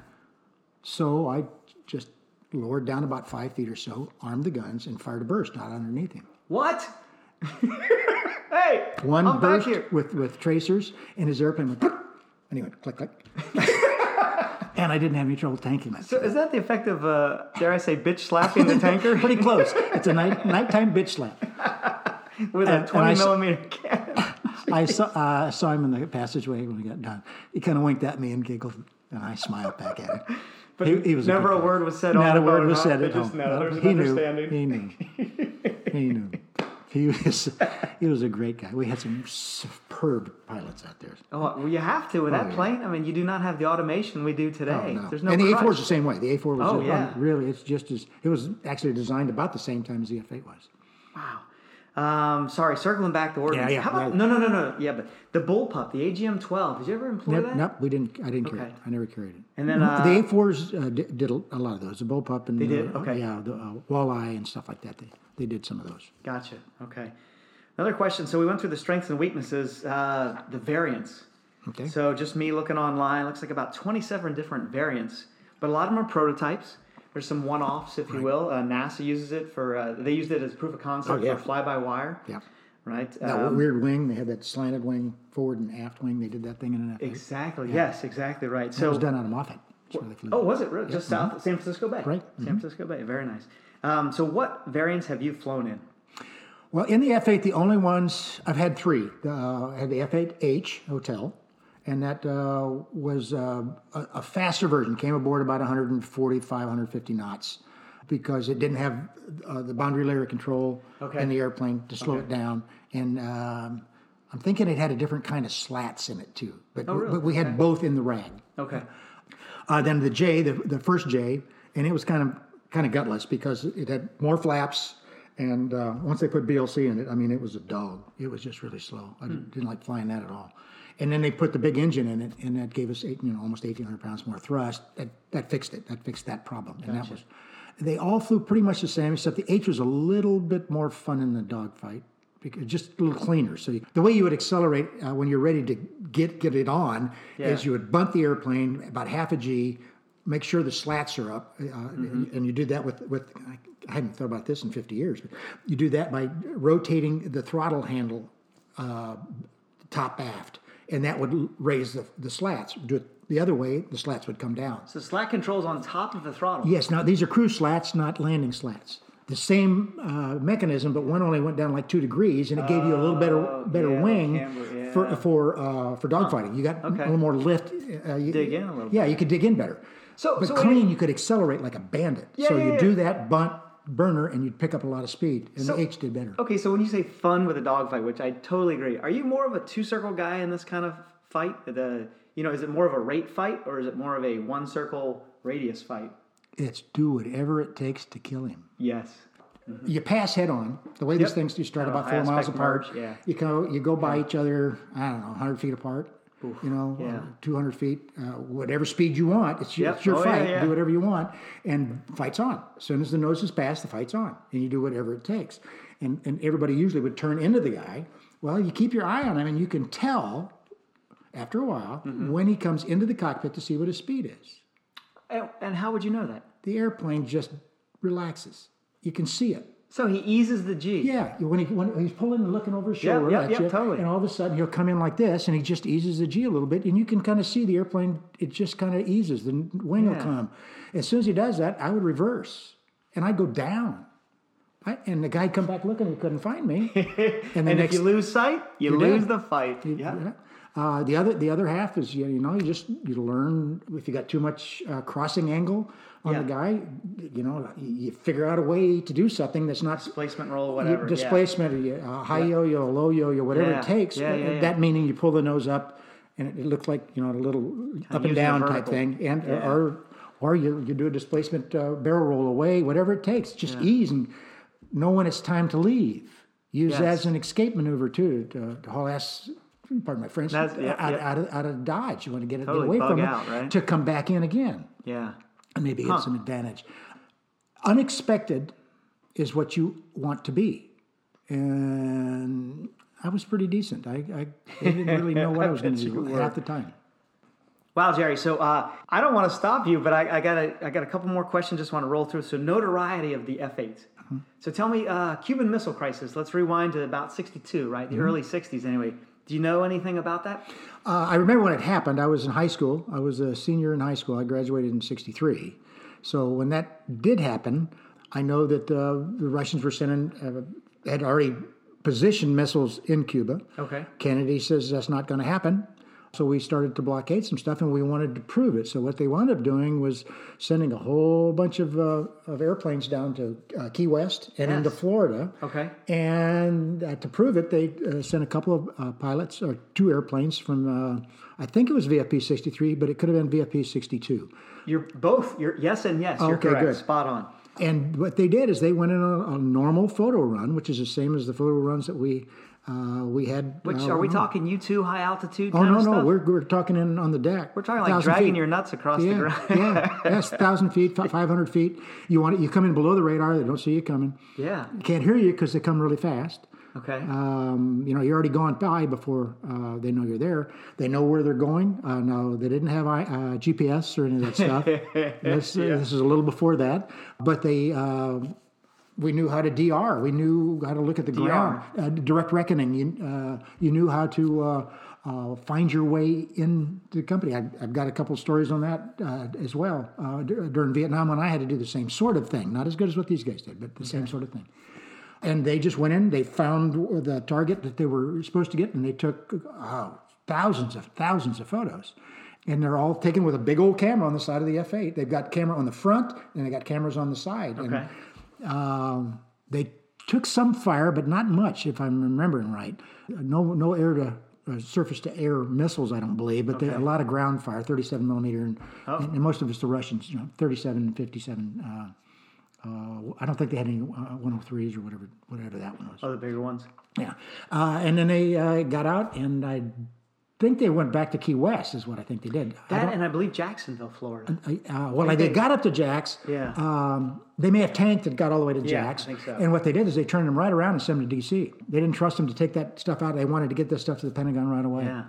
So I just lowered down about five feet or so, armed the guns, and fired a burst not underneath him. What? hey, One I'm burst back here. with with tracers, and his airplane went, and he went click click. and I didn't have any trouble tanking that. So is that the effect of, uh, dare I say, bitch slapping the tanker Pretty close. It's a night nighttime bitch slap. with and- a 20 millimeter cannon? I saw uh, saw him in the passageway when we got done. He kind of winked at me and giggled, and I smiled back at him. But he, he was never good a word was said Not a word was said at just all. No, he knew. He knew. He knew. He was he was a great guy. We had some superb pilots out there. Oh, well, you have to with that yeah. plane. I mean, you do not have the automation we do today. Oh, no. There's no and the. A4 is the same way. The A4 was Oh, uh, yeah. really it's just as it was actually designed about the same time as the F8 was. Wow. Um, sorry, circling back to ordnance. yeah, How about, yeah. no, no, no, no. Yeah, but the bullpup, the AGM 12. Did you ever employ Nope, that? nope, we didn't. I didn't carry Okay. it. I never carried it. And then, uh, the A4s uh, did, did a lot of those. The bullpup and They did? uh, Okay. yeah, the uh, walleye and stuff like that. They they did some of those. Gotcha. Okay. Another question. So we went through the strengths and weaknesses, uh, the variants. Okay. So just me looking online, looks like about 27 different variants, but a lot of them are prototypes. There's some one-offs, if you will. Uh, NASA uses it for. Uh, they used it as proof of concept Oh, yeah. for fly-by-wire. Yeah. Right. That Um, weird wing. They had that slanted wing, forward and aft wing. They did that thing in an F8. Exactly. Yes. Exactly right. So It was done out of Moffett. That's where they flew Oh, was it really? just south of San Francisco Bay? Right. San Francisco Bay. Very nice. Um, so, what variants have you flown in? Well, in the F8, the only ones I've had three. Uh, I had the F8H hotel, and that uh, was uh, a, a faster version. Came aboard about 145, 150 knots because it didn't have uh, the boundary layer control Okay. in the airplane to slow it down. And um, I'm thinking it had a different kind of slats in it too. But, Oh, really? but we had both in the rag. Okay. Uh, then the J, the, the first J, and it was kind of kind of gutless because it had more flaps. And uh, once they put BLC in it, I mean, it was a dog. It was just really slow. I didn't, didn't like flying that at all. And then they put the big engine in it, and that gave us eight, you know almost eighteen hundred pounds more thrust. That that fixed it. That fixed that problem. And that was. They all flew pretty much the same, except the H was a little bit more fun in the dogfight because just a little cleaner. So you, the way you would accelerate uh, when you're ready to get get it on is you would bunt the airplane about half a G, make sure the slats are up, uh, and, and you do that with with. I hadn't thought about this in 50 years, but you do that by rotating the throttle handle uh, top aft, and that would raise the, the slats. Do it the other way, the slats would come down. So, slat control's on top of the throttle. Yes, now these are cruise slats, not landing slats. The same uh, mechanism, but one only went down like two degrees, and it gave you a little better better Oh, yeah, wing camber, yeah. for for uh, for dogfighting. You got Okay. a little more lift. Uh, you, Dig in a little bit. Yeah, you could dig in better. So- but so clean, wait- you could accelerate like a bandit. Yeah, so you do that bunt burner, and you'd pick up a lot of speed. And So- the H did better. Okay, so when you say fun with a dogfight, which I totally agree, are you more of a two circle guy in this kind of fight? The you know, is it more of a rate fight or is it more of a one circle radius fight? It's do whatever it takes to kill him. Yes. Mm-hmm. You pass head on. The way Yep. these things, you start Oh, about four miles apart. merge, yeah. You go, you go by each other. I don't know, 100 feet apart. You know, yeah. uh, 200 feet, uh, whatever speed you want. It's your, Yep. it's your Oh, yeah, fight. yeah. Do whatever you want, and fight's on. As soon as the nose is passed, the fight's on, and you do whatever it takes. And and everybody usually would turn into the guy. Well, you keep your eye on him, and you can tell after a while Mm-hmm. when he comes into the cockpit to see what his speed is. And, and how would you know that? The airplane just relaxes. You can see it. So he eases the G. Yeah, when he when he's pulling and looking over his shoulder yep, at yep, you, totally. and all of a sudden he'll come in like this, and he just eases the G a little bit, and you can kind of see the airplane. It just kind of eases. The wing will come. As soon as he does that, I would reverse, and I'd go down. I, and the guy come back looking, he couldn't find me. And the And next, if you lose sight, you lose the fight. Yeah. yeah. Uh, the other the other half is you, you know you just you learn if you got too much uh, crossing angle on Yeah. the guy, you know you, you figure out a way to do something that's not Displacement roll, you- whatever. yeah. displacement, or you, uh, high yo-yo, low yo-yo, whatever Yeah. it takes. Yeah, yeah, yeah. That meaning you pull the nose up, and it, it looks like you know a little up and down type thing, and Yeah. or or you you do a displacement uh, barrel roll away, whatever it takes. Just ease and know when it's time to leave. Use Yes. as an escape maneuver too to, to haul ass. Pardon my French. Yeah, out, yeah. out, of, out of dodge. You want to get it get Totally away from out, it right? to come back in again Yeah. Maybe it's an advantage. Unexpected is what you want to be, and I was pretty decent. I, I, I didn't really know what I was going to do half the time. Wow, Jerry. So uh, I don't want to stop you, but I, I got a, I got a couple more questions. Just want to roll through. So notoriety of the F-8s. So tell me, uh, Cuban Missile Crisis. Let's rewind to about '62, right? The early '60s, anyway. Do you know anything about that? Uh, I remember when it happened. I was in high school. I was a senior in high school. I graduated in '63. So when that did happen, I know that uh, the Russians were sending uh, had already positioned missiles in Cuba. Okay. Kennedy says that's not going to happen. So we started to blockade some stuff, and we wanted to prove it. So what they wound up doing was sending a whole bunch of, uh, of airplanes down to uh, Key West and into Florida. Okay. And uh, to prove it, they uh, sent a couple of uh, pilots, or two airplanes from, uh, I think it was VFP 63, but it could have been VFP 62. You're both. You're yes and yes. You're Okay, correct. good. Spot on. And what they did is they went in on a normal photo run, which is the same as the photo runs that we uh, we had. Which uh, are we talking? You two high altitude? Oh no, no, we're, we're talking in on the deck. We're talking like dragging feet. your nuts across yeah, the ground. yeah, yes, thousand feet, five hundred feet. You want it, you come in below the radar; they don't see you coming. Yeah. Can't hear you because they come really fast. Okay. Um, you know, you're already gone by before uh, they know you're there. They know where they're going. Uh, no, they didn't have I- uh, GPS or any of that stuff. this, this is a little before that, but they. We knew how to DR. We knew how to look at the ground. Uh, direct reckoning. You, uh, you knew how to uh, uh, find your way in the company. I, I've got a couple stories on that uh, as well. Uh, d- during Vietnam, when I had to do the same sort of thing, not as good as what these guys did, but the same sort of thing. And they just went in. They found the target that they were supposed to get, and they took thousands of thousands of photos. And they're all taken with a big old camera on the side of the F8. They've got camera on the front, and they got cameras on the side. And, Okay. Um, they took some fire, but not much, if I'm remembering right. No, no air to uh, surface to air missiles, I don't believe, but they, a lot of ground fire, 37 millimeter, and, and, most of it's the Russians, you know, 37 and 57. Uh, uh, I don't think they had any uh, 103s or whatever, whatever that one was. Oh, the bigger ones. Yeah, uh, and then they uh, got out, and I think they went back to Key West, is what I think they did. That don't- and I believe Jacksonville, Florida. I- uh, well, they got up to Jack's. Yeah. Um, they may have tanked and got all the way to Yeah, I Jack's. think so. And what they did is they turned them right around and sent them to D.C. They didn't trust them to take that stuff out. They wanted to get this stuff to the Pentagon right away. Yeah.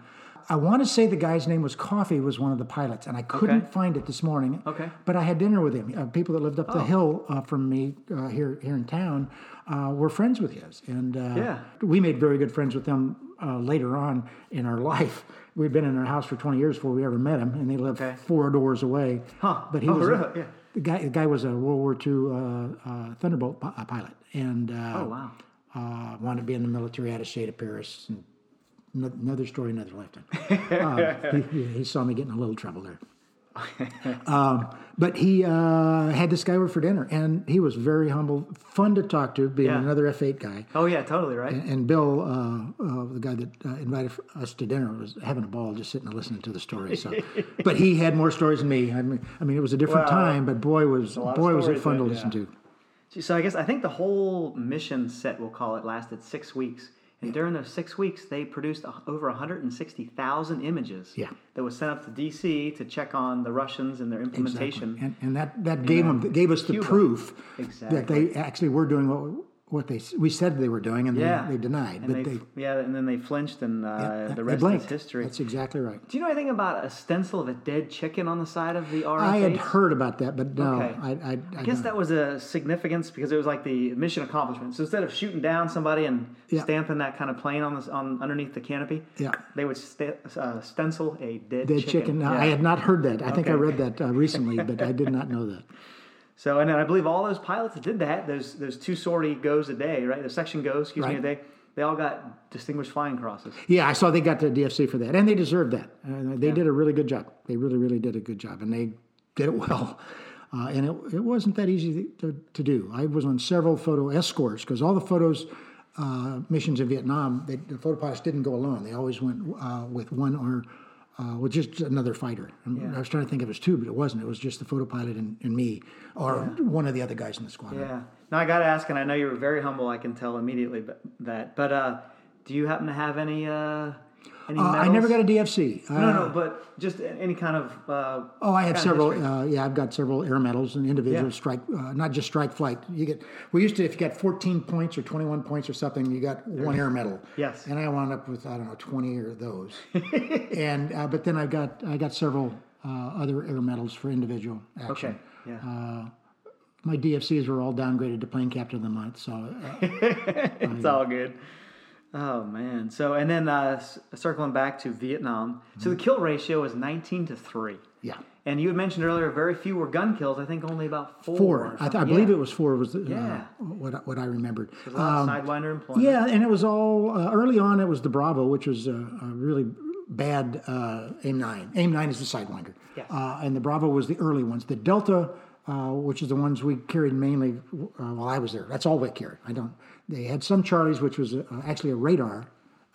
I want to say the guy's name was Coffee, was one of the pilots, and I couldn't Okay. find it this morning. Okay. But I had dinner with him. Uh, people that lived up Oh. the hill uh, from me uh, here here in town uh, were friends with his, and uh, Yeah. we made very good friends with them uh, later on in our life. We'd been in our house for 20 years before we ever met him, and they lived Okay. four doors away. Huh. But he Oh, was a- Yeah. the guy. The guy was a World War II uh, uh, Thunderbolt pi- pilot, and uh, Oh, wow. uh, wanted to be in the military out of Shade of Paris. And another story, another lifetime. he, he- saw me getting in a little trouble there. um, but he uh, had this guy over for dinner, and he was very humble, fun to talk to, being Yeah. another F8 guy. Oh yeah, totally right. And Bill, uh, uh, the guy that uh, invited us to dinner, was having a ball just sitting and listening to the stories. So, but he had more stories than me. I mean, I mean, it was a different time, but boy was lot boy was it fun to listen yeah. to. So I guess I think the whole mission set, we'll call it, lasted six weeks. And during those six weeks, they produced over 160,000 images. Yeah. That was sent up to D.C. to check on the Russians and their implementation. And, and that, that gave them gave us the Cuba. proof that they actually were doing what what they we said they were doing, and Yeah. they, they denied. And but they, they, yeah, and then they flinched, and uh, the they rest is history. That's exactly right. Do you know anything about a stencil of a dead chicken on the side of the RF? I had heard about that, but no, Okay. I, I, I guess that was a significance because it was like the mission accomplishment. So instead of shooting down somebody and Yeah. stamping that kind of plane on this on underneath the canopy, Yeah. they would sta- uh, stencil a dead, dead chicken. chicken. Yeah. I had not heard that. I think I read that uh, recently, but I did not know that. So and then I believe all those pilots that did that, those those two sortie goes a day, right? The section goes, excuse me, a day. They all got distinguished flying crosses. Yeah, I saw they got the DFC for that, and they deserved that. Uh, they did a really good job. They really, really did a good job, and they did it well. Uh, and it, it wasn't that easy to, to do. I was on several photo escorts because all the photos uh, missions in Vietnam, they, the photo pilots didn't go alone. They always went uh, with one or uh, with just another fighter. And I was trying to think of was two, but it wasn't. It was just the photo pilot and, and me, or one of the other guys in the squadron. Yeah. Now I got to ask, and I know you're very humble. I can tell immediately, but that. But uh, do you happen to have any uh, Any Uh, I never got a DFC. Uh, No, no, but just any kind of. Uh, Oh, I have several. Uh, yeah, I've got several air medals and individual Yeah. strike, uh, not just strike flight. You get. We used to, if you got 14 points or 21 points or something, you got one air medal. Yes. And I wound up with I don't know 20 or those. and uh, but then I got I got several uh, other air medals for individual action. Okay. Yeah. Uh, My DFCs were all downgraded to plane captain of the month. So uh, it's all good. Oh man. So and then uh, circling back to Vietnam. So the kill ratio is 19 to three. yeah. And you had mentioned earlier, very few were gun kills. I think only about four. Four. I, th-. I believe Yeah. it was four. Was uh, Yeah. what I- what I remembered. There's a lot of sidewinder employment. Yeah, and it was all uh, early on. It was the Bravo, which was a, a really bad uh, AIM nine. AIM nine is the sidewinder, Yes. uh, and the Bravo was the early ones. The Delta, uh, which is the ones we carried mainly uh, while I was there. That's all we carried. I don't. They had some Charlies, which was uh actually a radar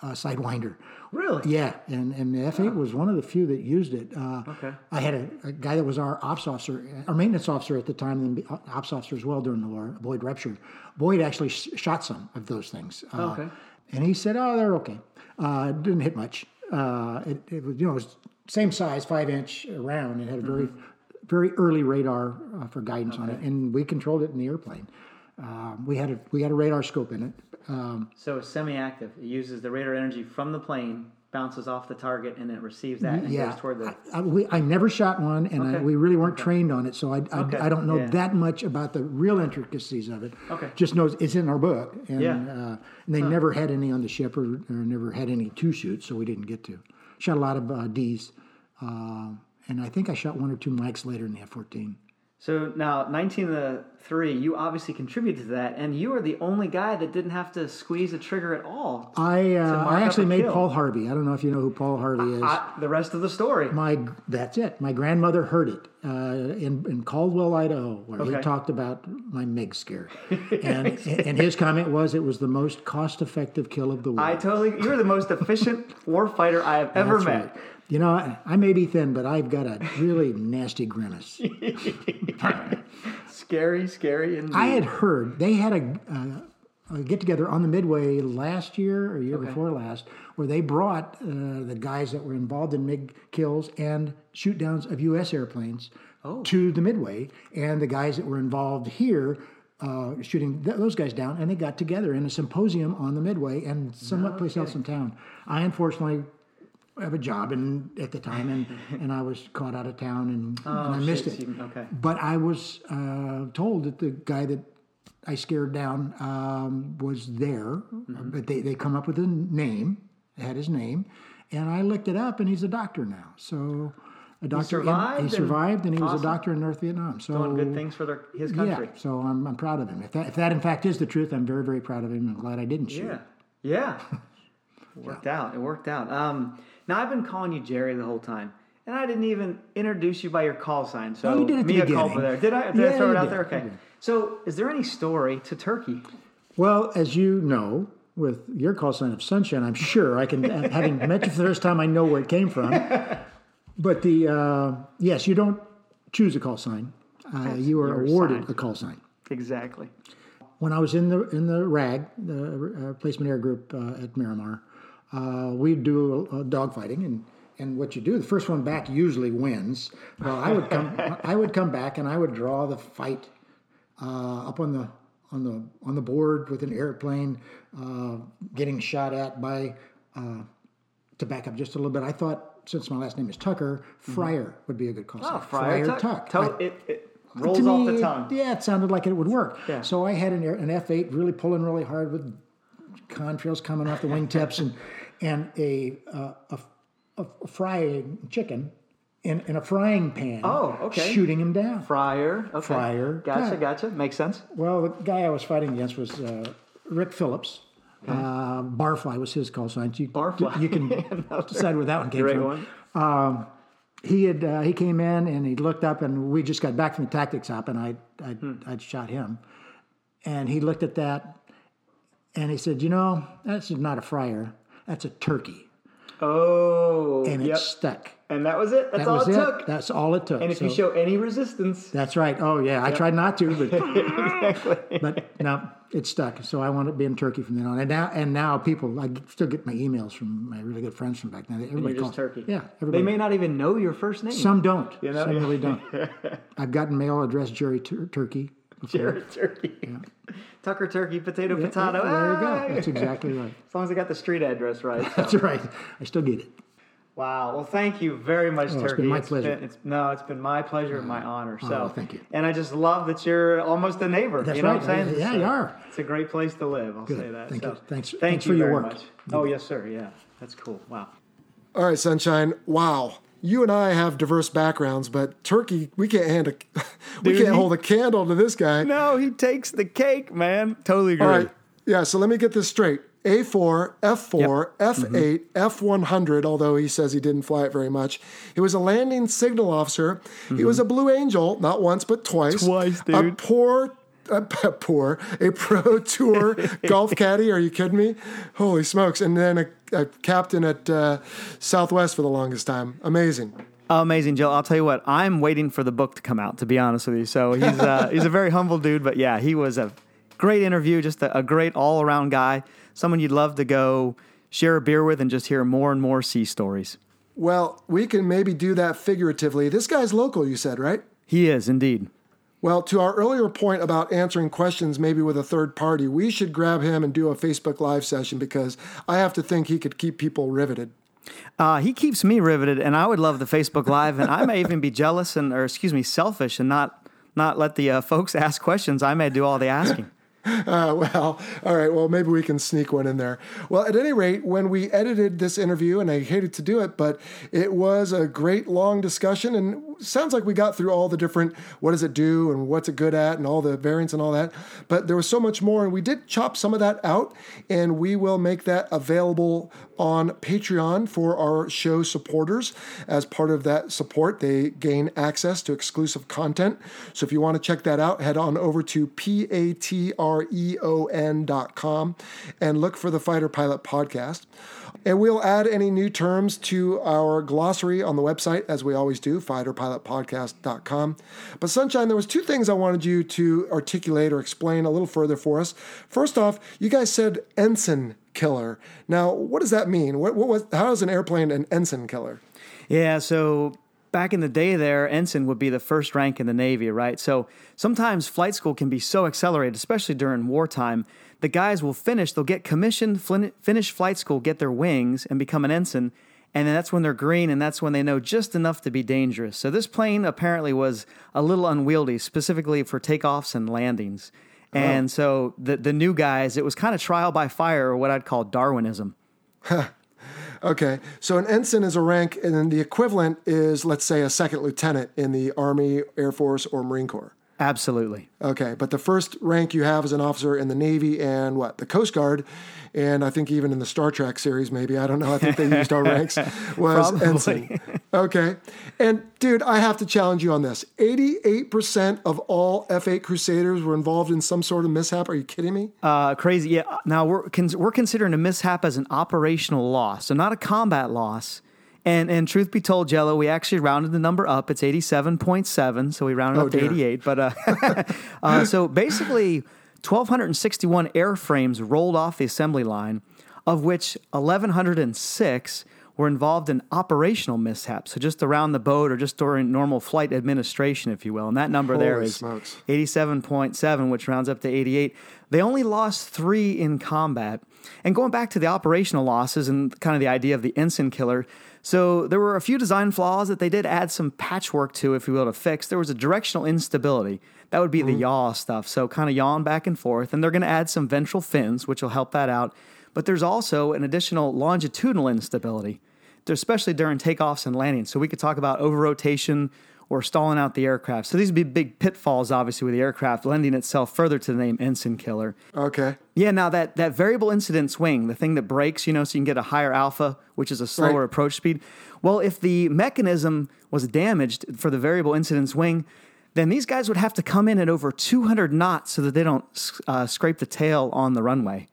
uh, sidewinder. Really? Yeah, and, and the F8 was one of the few that used it. Uh, Okay. I had a, a guy that was our ops officer, our maintenance officer at the time, and the ops officer as well during the war, Boyd Repture. Boyd actually sh- shot some of those things. Uh, Okay. And he said, oh, they're okay. Uh, didn't hit much. Uh, it, it was, you know, it was same size, five inch round, and had a very, very early radar uh, for guidance on it, and we controlled it in the airplane. Um, we had a we had a radar scope in it. Um, So it's semi-active. It uses the radar energy from the plane, bounces off the target, and it receives that and yeah, goes toward the. I, I, we, I never shot one, and I, we really weren't trained on it, so I, I, Okay, I don't know yeah. that much about the real intricacies of it. Okay. just knows it's in our book, and, Yeah. uh, and they never had any on the ship, or, or never had any two shoots, so we didn't get to. Shot a lot of uh, D's, uh, and I think I shot one or two Mikes later in the F-14. So now, 19 to 3, you obviously contributed to that, and you are the only guy that didn't have to squeeze a trigger at all. I uh, I actually made kill. Paul Harvey. I don't know if you know who Paul Harvey is. I, the rest of the story. My that's it. My grandmother heard it uh, in in Caldwell, Idaho, where Okay. he talked about my MiG scare, and and his comment was it was the most cost effective kill of the war. I totally. You're the most efficient warfighter I have ever met. right. You know, I, I may be thin, but I've got a really nasty grimace. Scary, scary, indeed. I had heard they had a, uh, a get together on the Midway last year or year before last, where they brought uh, the guys that were involved in MiG kills and shoot downs of U.S. airplanes to the Midway, and the guys that were involved here. Uh, shooting th- those guys down, and they got together in a symposium on the Midway and some place else in town. I unfortunately have a job and at the time, and, and I was caught out of town and, and I missed Oh, shit, it. you- okay. But I was uh, told that the guy that I scared down um, was there, Mm-hmm. but they, they come up with a name, had his name, and I looked it up, and he's a doctor now. So a doctor, in- survived he survived, and he was a doctor in North Vietnam. So doing good things for their, his country. Yeah, so I'm, I'm proud of him. If that, if that in fact is the truth, I'm very very proud of him. I'm glad I didn't shoot. Yeah. Yeah. worked out. It worked out. Um, now, I've been calling you Jerry the whole time. And I didn't even introduce you by your call sign. So, Oh, you did at the mea beginning. culpa there. Did I, did I throw it out did. there? Okay. So, is there any story to Turkey? Well, as you know, with your call sign of sunshine, I'm sure I can, having met you for the first time, I know where it came from. But the uh, yes, you don't choose a call sign. Uh, you are awarded a call sign. Exactly. When I was in the in the RAG, the uh, Replacement Air Group uh, at Miramar, uh, we do uh, dogfighting, and and what you do, the first one back usually wins. Well, I would come I would come back and I would draw the fight uh, up on the on the on the board with an airplane uh, getting shot at by. Uh, to back up just a little bit, I thought since my last name is Tucker, Fryer would be a good call. Oh, Friar Tuck. Tuck. To- I- it, it rolls to off the tongue. Yeah, it sounded like it would work. Yeah. So I had an, air- an F8 really pulling really hard with contrails coming off the wingtips and and a uh, a, a, frying chicken in, in a frying pan. Oh, okay. Shooting him down. Fryer. Okay. Fryer Gotcha, gotcha. Makes sense. Well, the guy I was fighting against was uh, Rick Phillips. Uh, Barfly was his call sign. You, Barfly. You can decide where that one came Great from. one. he had uh, he came in and he looked up and we just got back from the tactics op and I I Hmm. I'd shot him, and he looked at that, and he said, you know that's not a fryer, that's a turkey. Oh, and it yep. stuck. And that was it. That's That all it it. took. That's all it took. and if you show any resistance, That's right. Oh yeah, I tried not to, but exactly. but no, it stuck. So I wound up being turkey from then on. And now and now people, I still get my emails from my really good friends from back then. Everybody calls turkey. Yeah, They may not even know your first name. some don't. You know? Some really don't. I've gotten mail addressed Jerry Tur- Turkey. before. Jared Turkey. Tucker Turkey, potato, Yeah, potato. yeah, there you go. That's exactly right. As long as I got the street address right. That's right. I still get it. Wow. Well, thank you very much, Oh, It's been my pleasure. it's, no, it's been my pleasure and my oh, honor. Oh, so, well, thank you. And I just love that you're almost a neighbor. That's you know right. what I'm saying? Yeah, So, you are. It's a great place to live. I'll Good. say that. Thank so, you. Thanks- Thank thanks you for your very work. much. Oh yes, sir. Yeah, that's cool. Wow. All right, Sunshine. Wow. You and I have diverse backgrounds, but Turkey, we can't hand a, we Dude, can't he- hold a candle to this guy. No, he takes the cake, man. Totally agree. All right. Yeah, so let me get this straight. A4, F4, F8, F100, although he says he didn't fly it very much. He was a landing signal officer. He mm-hmm. was a Blue Angel, not once, but twice. Twice, dude. A poor, a poor, a pro tour golf caddy. Are you kidding me? Holy smokes. And then a, a captain at uh, Southwest for the longest time. Amazing. Amazing, Jill. I'll tell you what. I'm waiting for the book to come out. To be honest with you, so he's uh, he's a very humble dude, but yeah, he was a great interview. Just a, a great all around guy. Someone you'd love to go share a beer with and just hear more and more sea stories. Well, we can maybe do that figuratively. This guy's local, you said, right? He is indeed. Well, to our earlier point about answering questions maybe with a third party, we should grab him and do a Facebook Live session because I have to think he could keep people riveted. Uh, he keeps me riveted, and I would love the Facebook Live, and I may even be jealous and, or excuse me, selfish, and not not let the uh, folks ask questions. I may do all the asking. Uh, well, all right. Well, maybe we can sneak one in there. Well, at any rate, when we edited this interview, and I hated to do it, but it was a great long discussion, and sounds like we got through all the different what does it do and what's it good at and all the variants and all that. But there was so much more, and we did chop some of that out, and we will make that available on Patreon for our show supporters. As part of that support, they gain access to exclusive content. So if you want to check that out, head on over to patreon.com and look for the Fighter Pilot podcast. And we'll add any new terms to our glossary on the website, as we always do, fighterpilotpodcast.com. But Sunshine, there was two things I wanted you to articulate or explain a little further for us. First off, you guys said ensign killer. Now, what does that mean? What, what was, how is an airplane an ensign killer? Yeah, so back in the day there, ensign would be the first rank in the Navy, right? So sometimes flight school can be so accelerated, especially during wartime. The guys will finish, they'll get commissioned, finish flight school, get their wings, and become an ensign. And then that's when they're green, and that's when they know just enough to be dangerous. So this plane apparently was a little unwieldy, specifically for takeoffs and landings. And so the, the new guys, it was kind of trial by fire, or what I'd call Darwinism. Okay, so an ensign is a rank, and then the equivalent is, let's say, a second lieutenant in the Army, Air Force, or Marine Corps. Absolutely. Okay, but the first rank you have as an officer in the Navy and what the Coast Guard, and I think even in the Star Trek series, maybe I don't know. I think they used our ranks was Probably. ensign. Okay, and dude, I have to challenge you on this. Eighty-eight percent of all F-8 Crusaders were involved in some sort of mishap. Are you kidding me? Uh, crazy. Yeah. Now we're we're considering a mishap as an operational loss, so not a combat loss. And and truth be told, Jello, we actually rounded the number up. It's eighty seven point seven, so we rounded Oh, up to dear. eighty eight. But uh, uh, so basically, twelve hundred and sixty one airframes rolled off the assembly line, of which eleven hundred and six were involved in operational mishaps. So just around the boat or just during normal flight administration, if you will. And that number there Holy is smokes. 87.7, which rounds up to 88. They only lost three in combat. And going back to the operational losses and kind of the idea of the ensign killer, so there were a few design flaws that they did add some patchwork to, if you will, to fix. There was a directional instability. That would be the mm-hmm. yaw stuff. So kind of yawing back and forth. And they're going to add some ventral fins, which will help that out. But there's also an additional longitudinal instability, especially during takeoffs and landings. So we could talk about over rotation or stalling out the aircraft. So these would be big pitfalls, obviously, with the aircraft, lending itself further to the name ensign killer. Okay. Yeah, now that, that variable incidence wing, the thing that breaks, you know, so you can get a higher alpha, which is a slower Right. approach speed. Well, if the mechanism was damaged for the variable incidence wing, then these guys would have to come in at over 200 knots so that they don't uh, scrape the tail on the runway.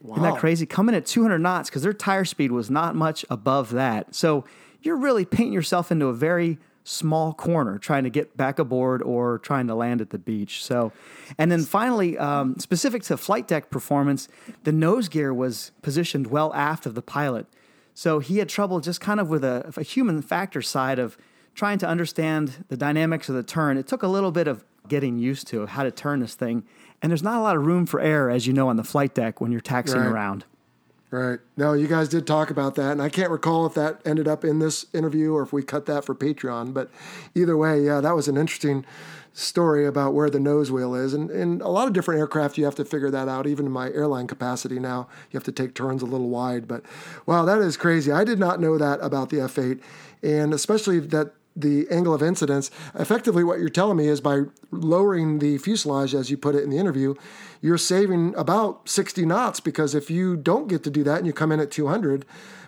Wow. Isn't that crazy? Coming in at 200 knots because their tire speed was not much above that. So you're really painting yourself into a very small corner trying to get back aboard or trying to land at the beach. So, and then finally, um, specific to flight deck performance, the nose gear was positioned well aft of the pilot. So he had trouble just kind of with a, a human factor side of trying to understand the dynamics of the turn. It took a little bit of getting used to how to turn this thing. And there's not a lot of room for error, as you know, on the flight deck when you're taxiing Right. around. Right. No, you guys did talk about that, and I can't recall if that ended up in this interview or if we cut that for Patreon. But either way, yeah, that was an interesting story about where the nose wheel is. And in a lot of different aircraft, you have to figure that out. Even in my airline capacity now, you have to take turns a little wide. But wow, that is crazy. I did not know that about the F8, and especially that the angle of incidence. Effectively, what you're telling me is by lowering the fuselage, as you put it in the interview, you're saving about 60 knots because if you don't get to do that and you come in at 200,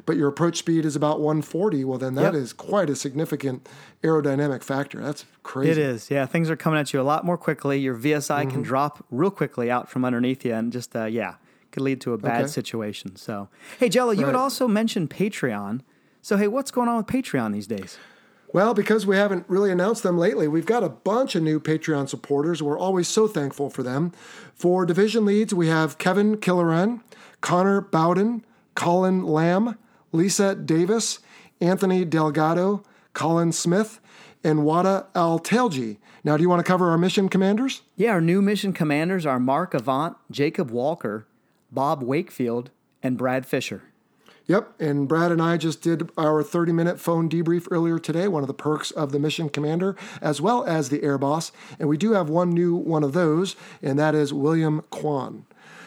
but your approach speed is about 140, well, then that Yep. is quite a significant aerodynamic factor. That's crazy. It is, yeah. Things are coming at you a lot more quickly. Your VSI Mm-hmm. can drop real quickly out from underneath you, and just uh, yeah, could lead to a bad Okay. situation. So, hey, Jello, you had also mentioned Patreon. So, hey, what's going on with Patreon these days? Well, because we haven't really announced them lately, we've got a bunch of new Patreon supporters. We're always so thankful for them. For division leads, we have Kevin Killeran, Connor Bowden, Colin Lamb, Lisa Davis, Anthony Delgado, Colin Smith, and Wada Al Telji. Now, do you want to cover our mission commanders? Yeah, our new mission commanders are Mark Avant, Jacob Walker, Bob Wakefield, and Brad Fisher. Yep, and Brad and I just did our 30 minute phone debrief earlier today, one of the perks of the mission commander, as well as the air boss. And we do have one new one of those, and that is William Kwan.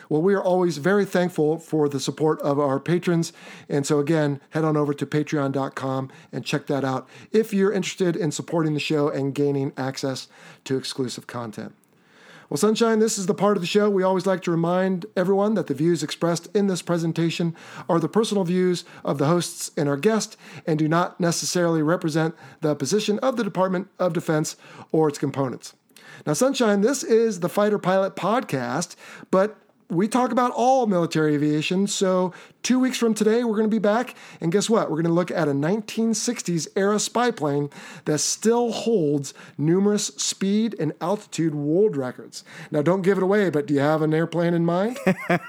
Well, we are always very thankful for the support of our patrons. And so, again, head on over to patreon.com and check that out if you're interested in supporting the show and gaining access to exclusive content. Well, Sunshine, this is the part of the show we always like to remind everyone that the views expressed in this presentation are the personal views of the hosts and our guest and do not necessarily represent the position of the Department of Defense or its components. Now, Sunshine, this is the Fighter Pilot Podcast, but we talk about all military aviation. So, two weeks from today, we're going to be back. And guess what? We're going to look at a 1960s era spy plane that still holds numerous speed and altitude world records. Now, don't give it away, but do you have an airplane in mind?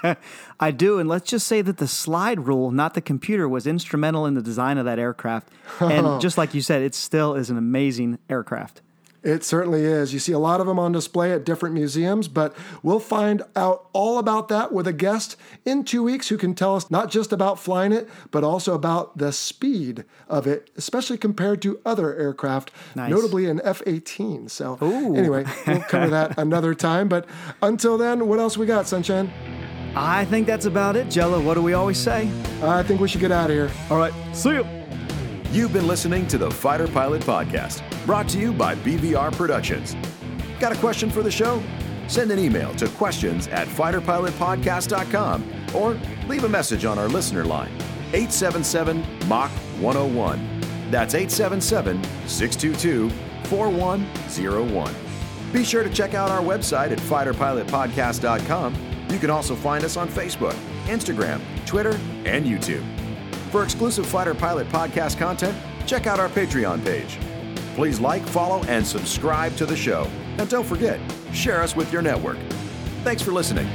I do, and let's just say that the slide rule, not the computer, was instrumental in the design of that aircraft. And just like you said, it still is an amazing aircraft. It certainly is. You see a lot of them on display at different museums, but we'll find out all about that with a guest in two weeks who can tell us not just about flying it, but also about the speed of it, especially compared to other aircraft, Nice. notably an F 18. So, anyway, we'll cover that another time. But until then, what else we got, Sunshine? I think that's about it, Jello. What do we always say? I think we should get out of here. All right, see you. You've been listening to the Fighter Pilot Podcast, brought to you by BVR Productions. Got a question for the show? Send an email to questions at fighterpilotpodcast.com or leave a message on our listener line, 877 Mach 101. That's 877 622 4101. Be sure to check out our website at fighterpilotpodcast.com. You can also find us on Facebook, Instagram, Twitter, and YouTube. For exclusive Fighter Pilot podcast content, check out our Patreon page. Please like, follow, and subscribe to the show. And don't forget, share us with your network. Thanks for listening.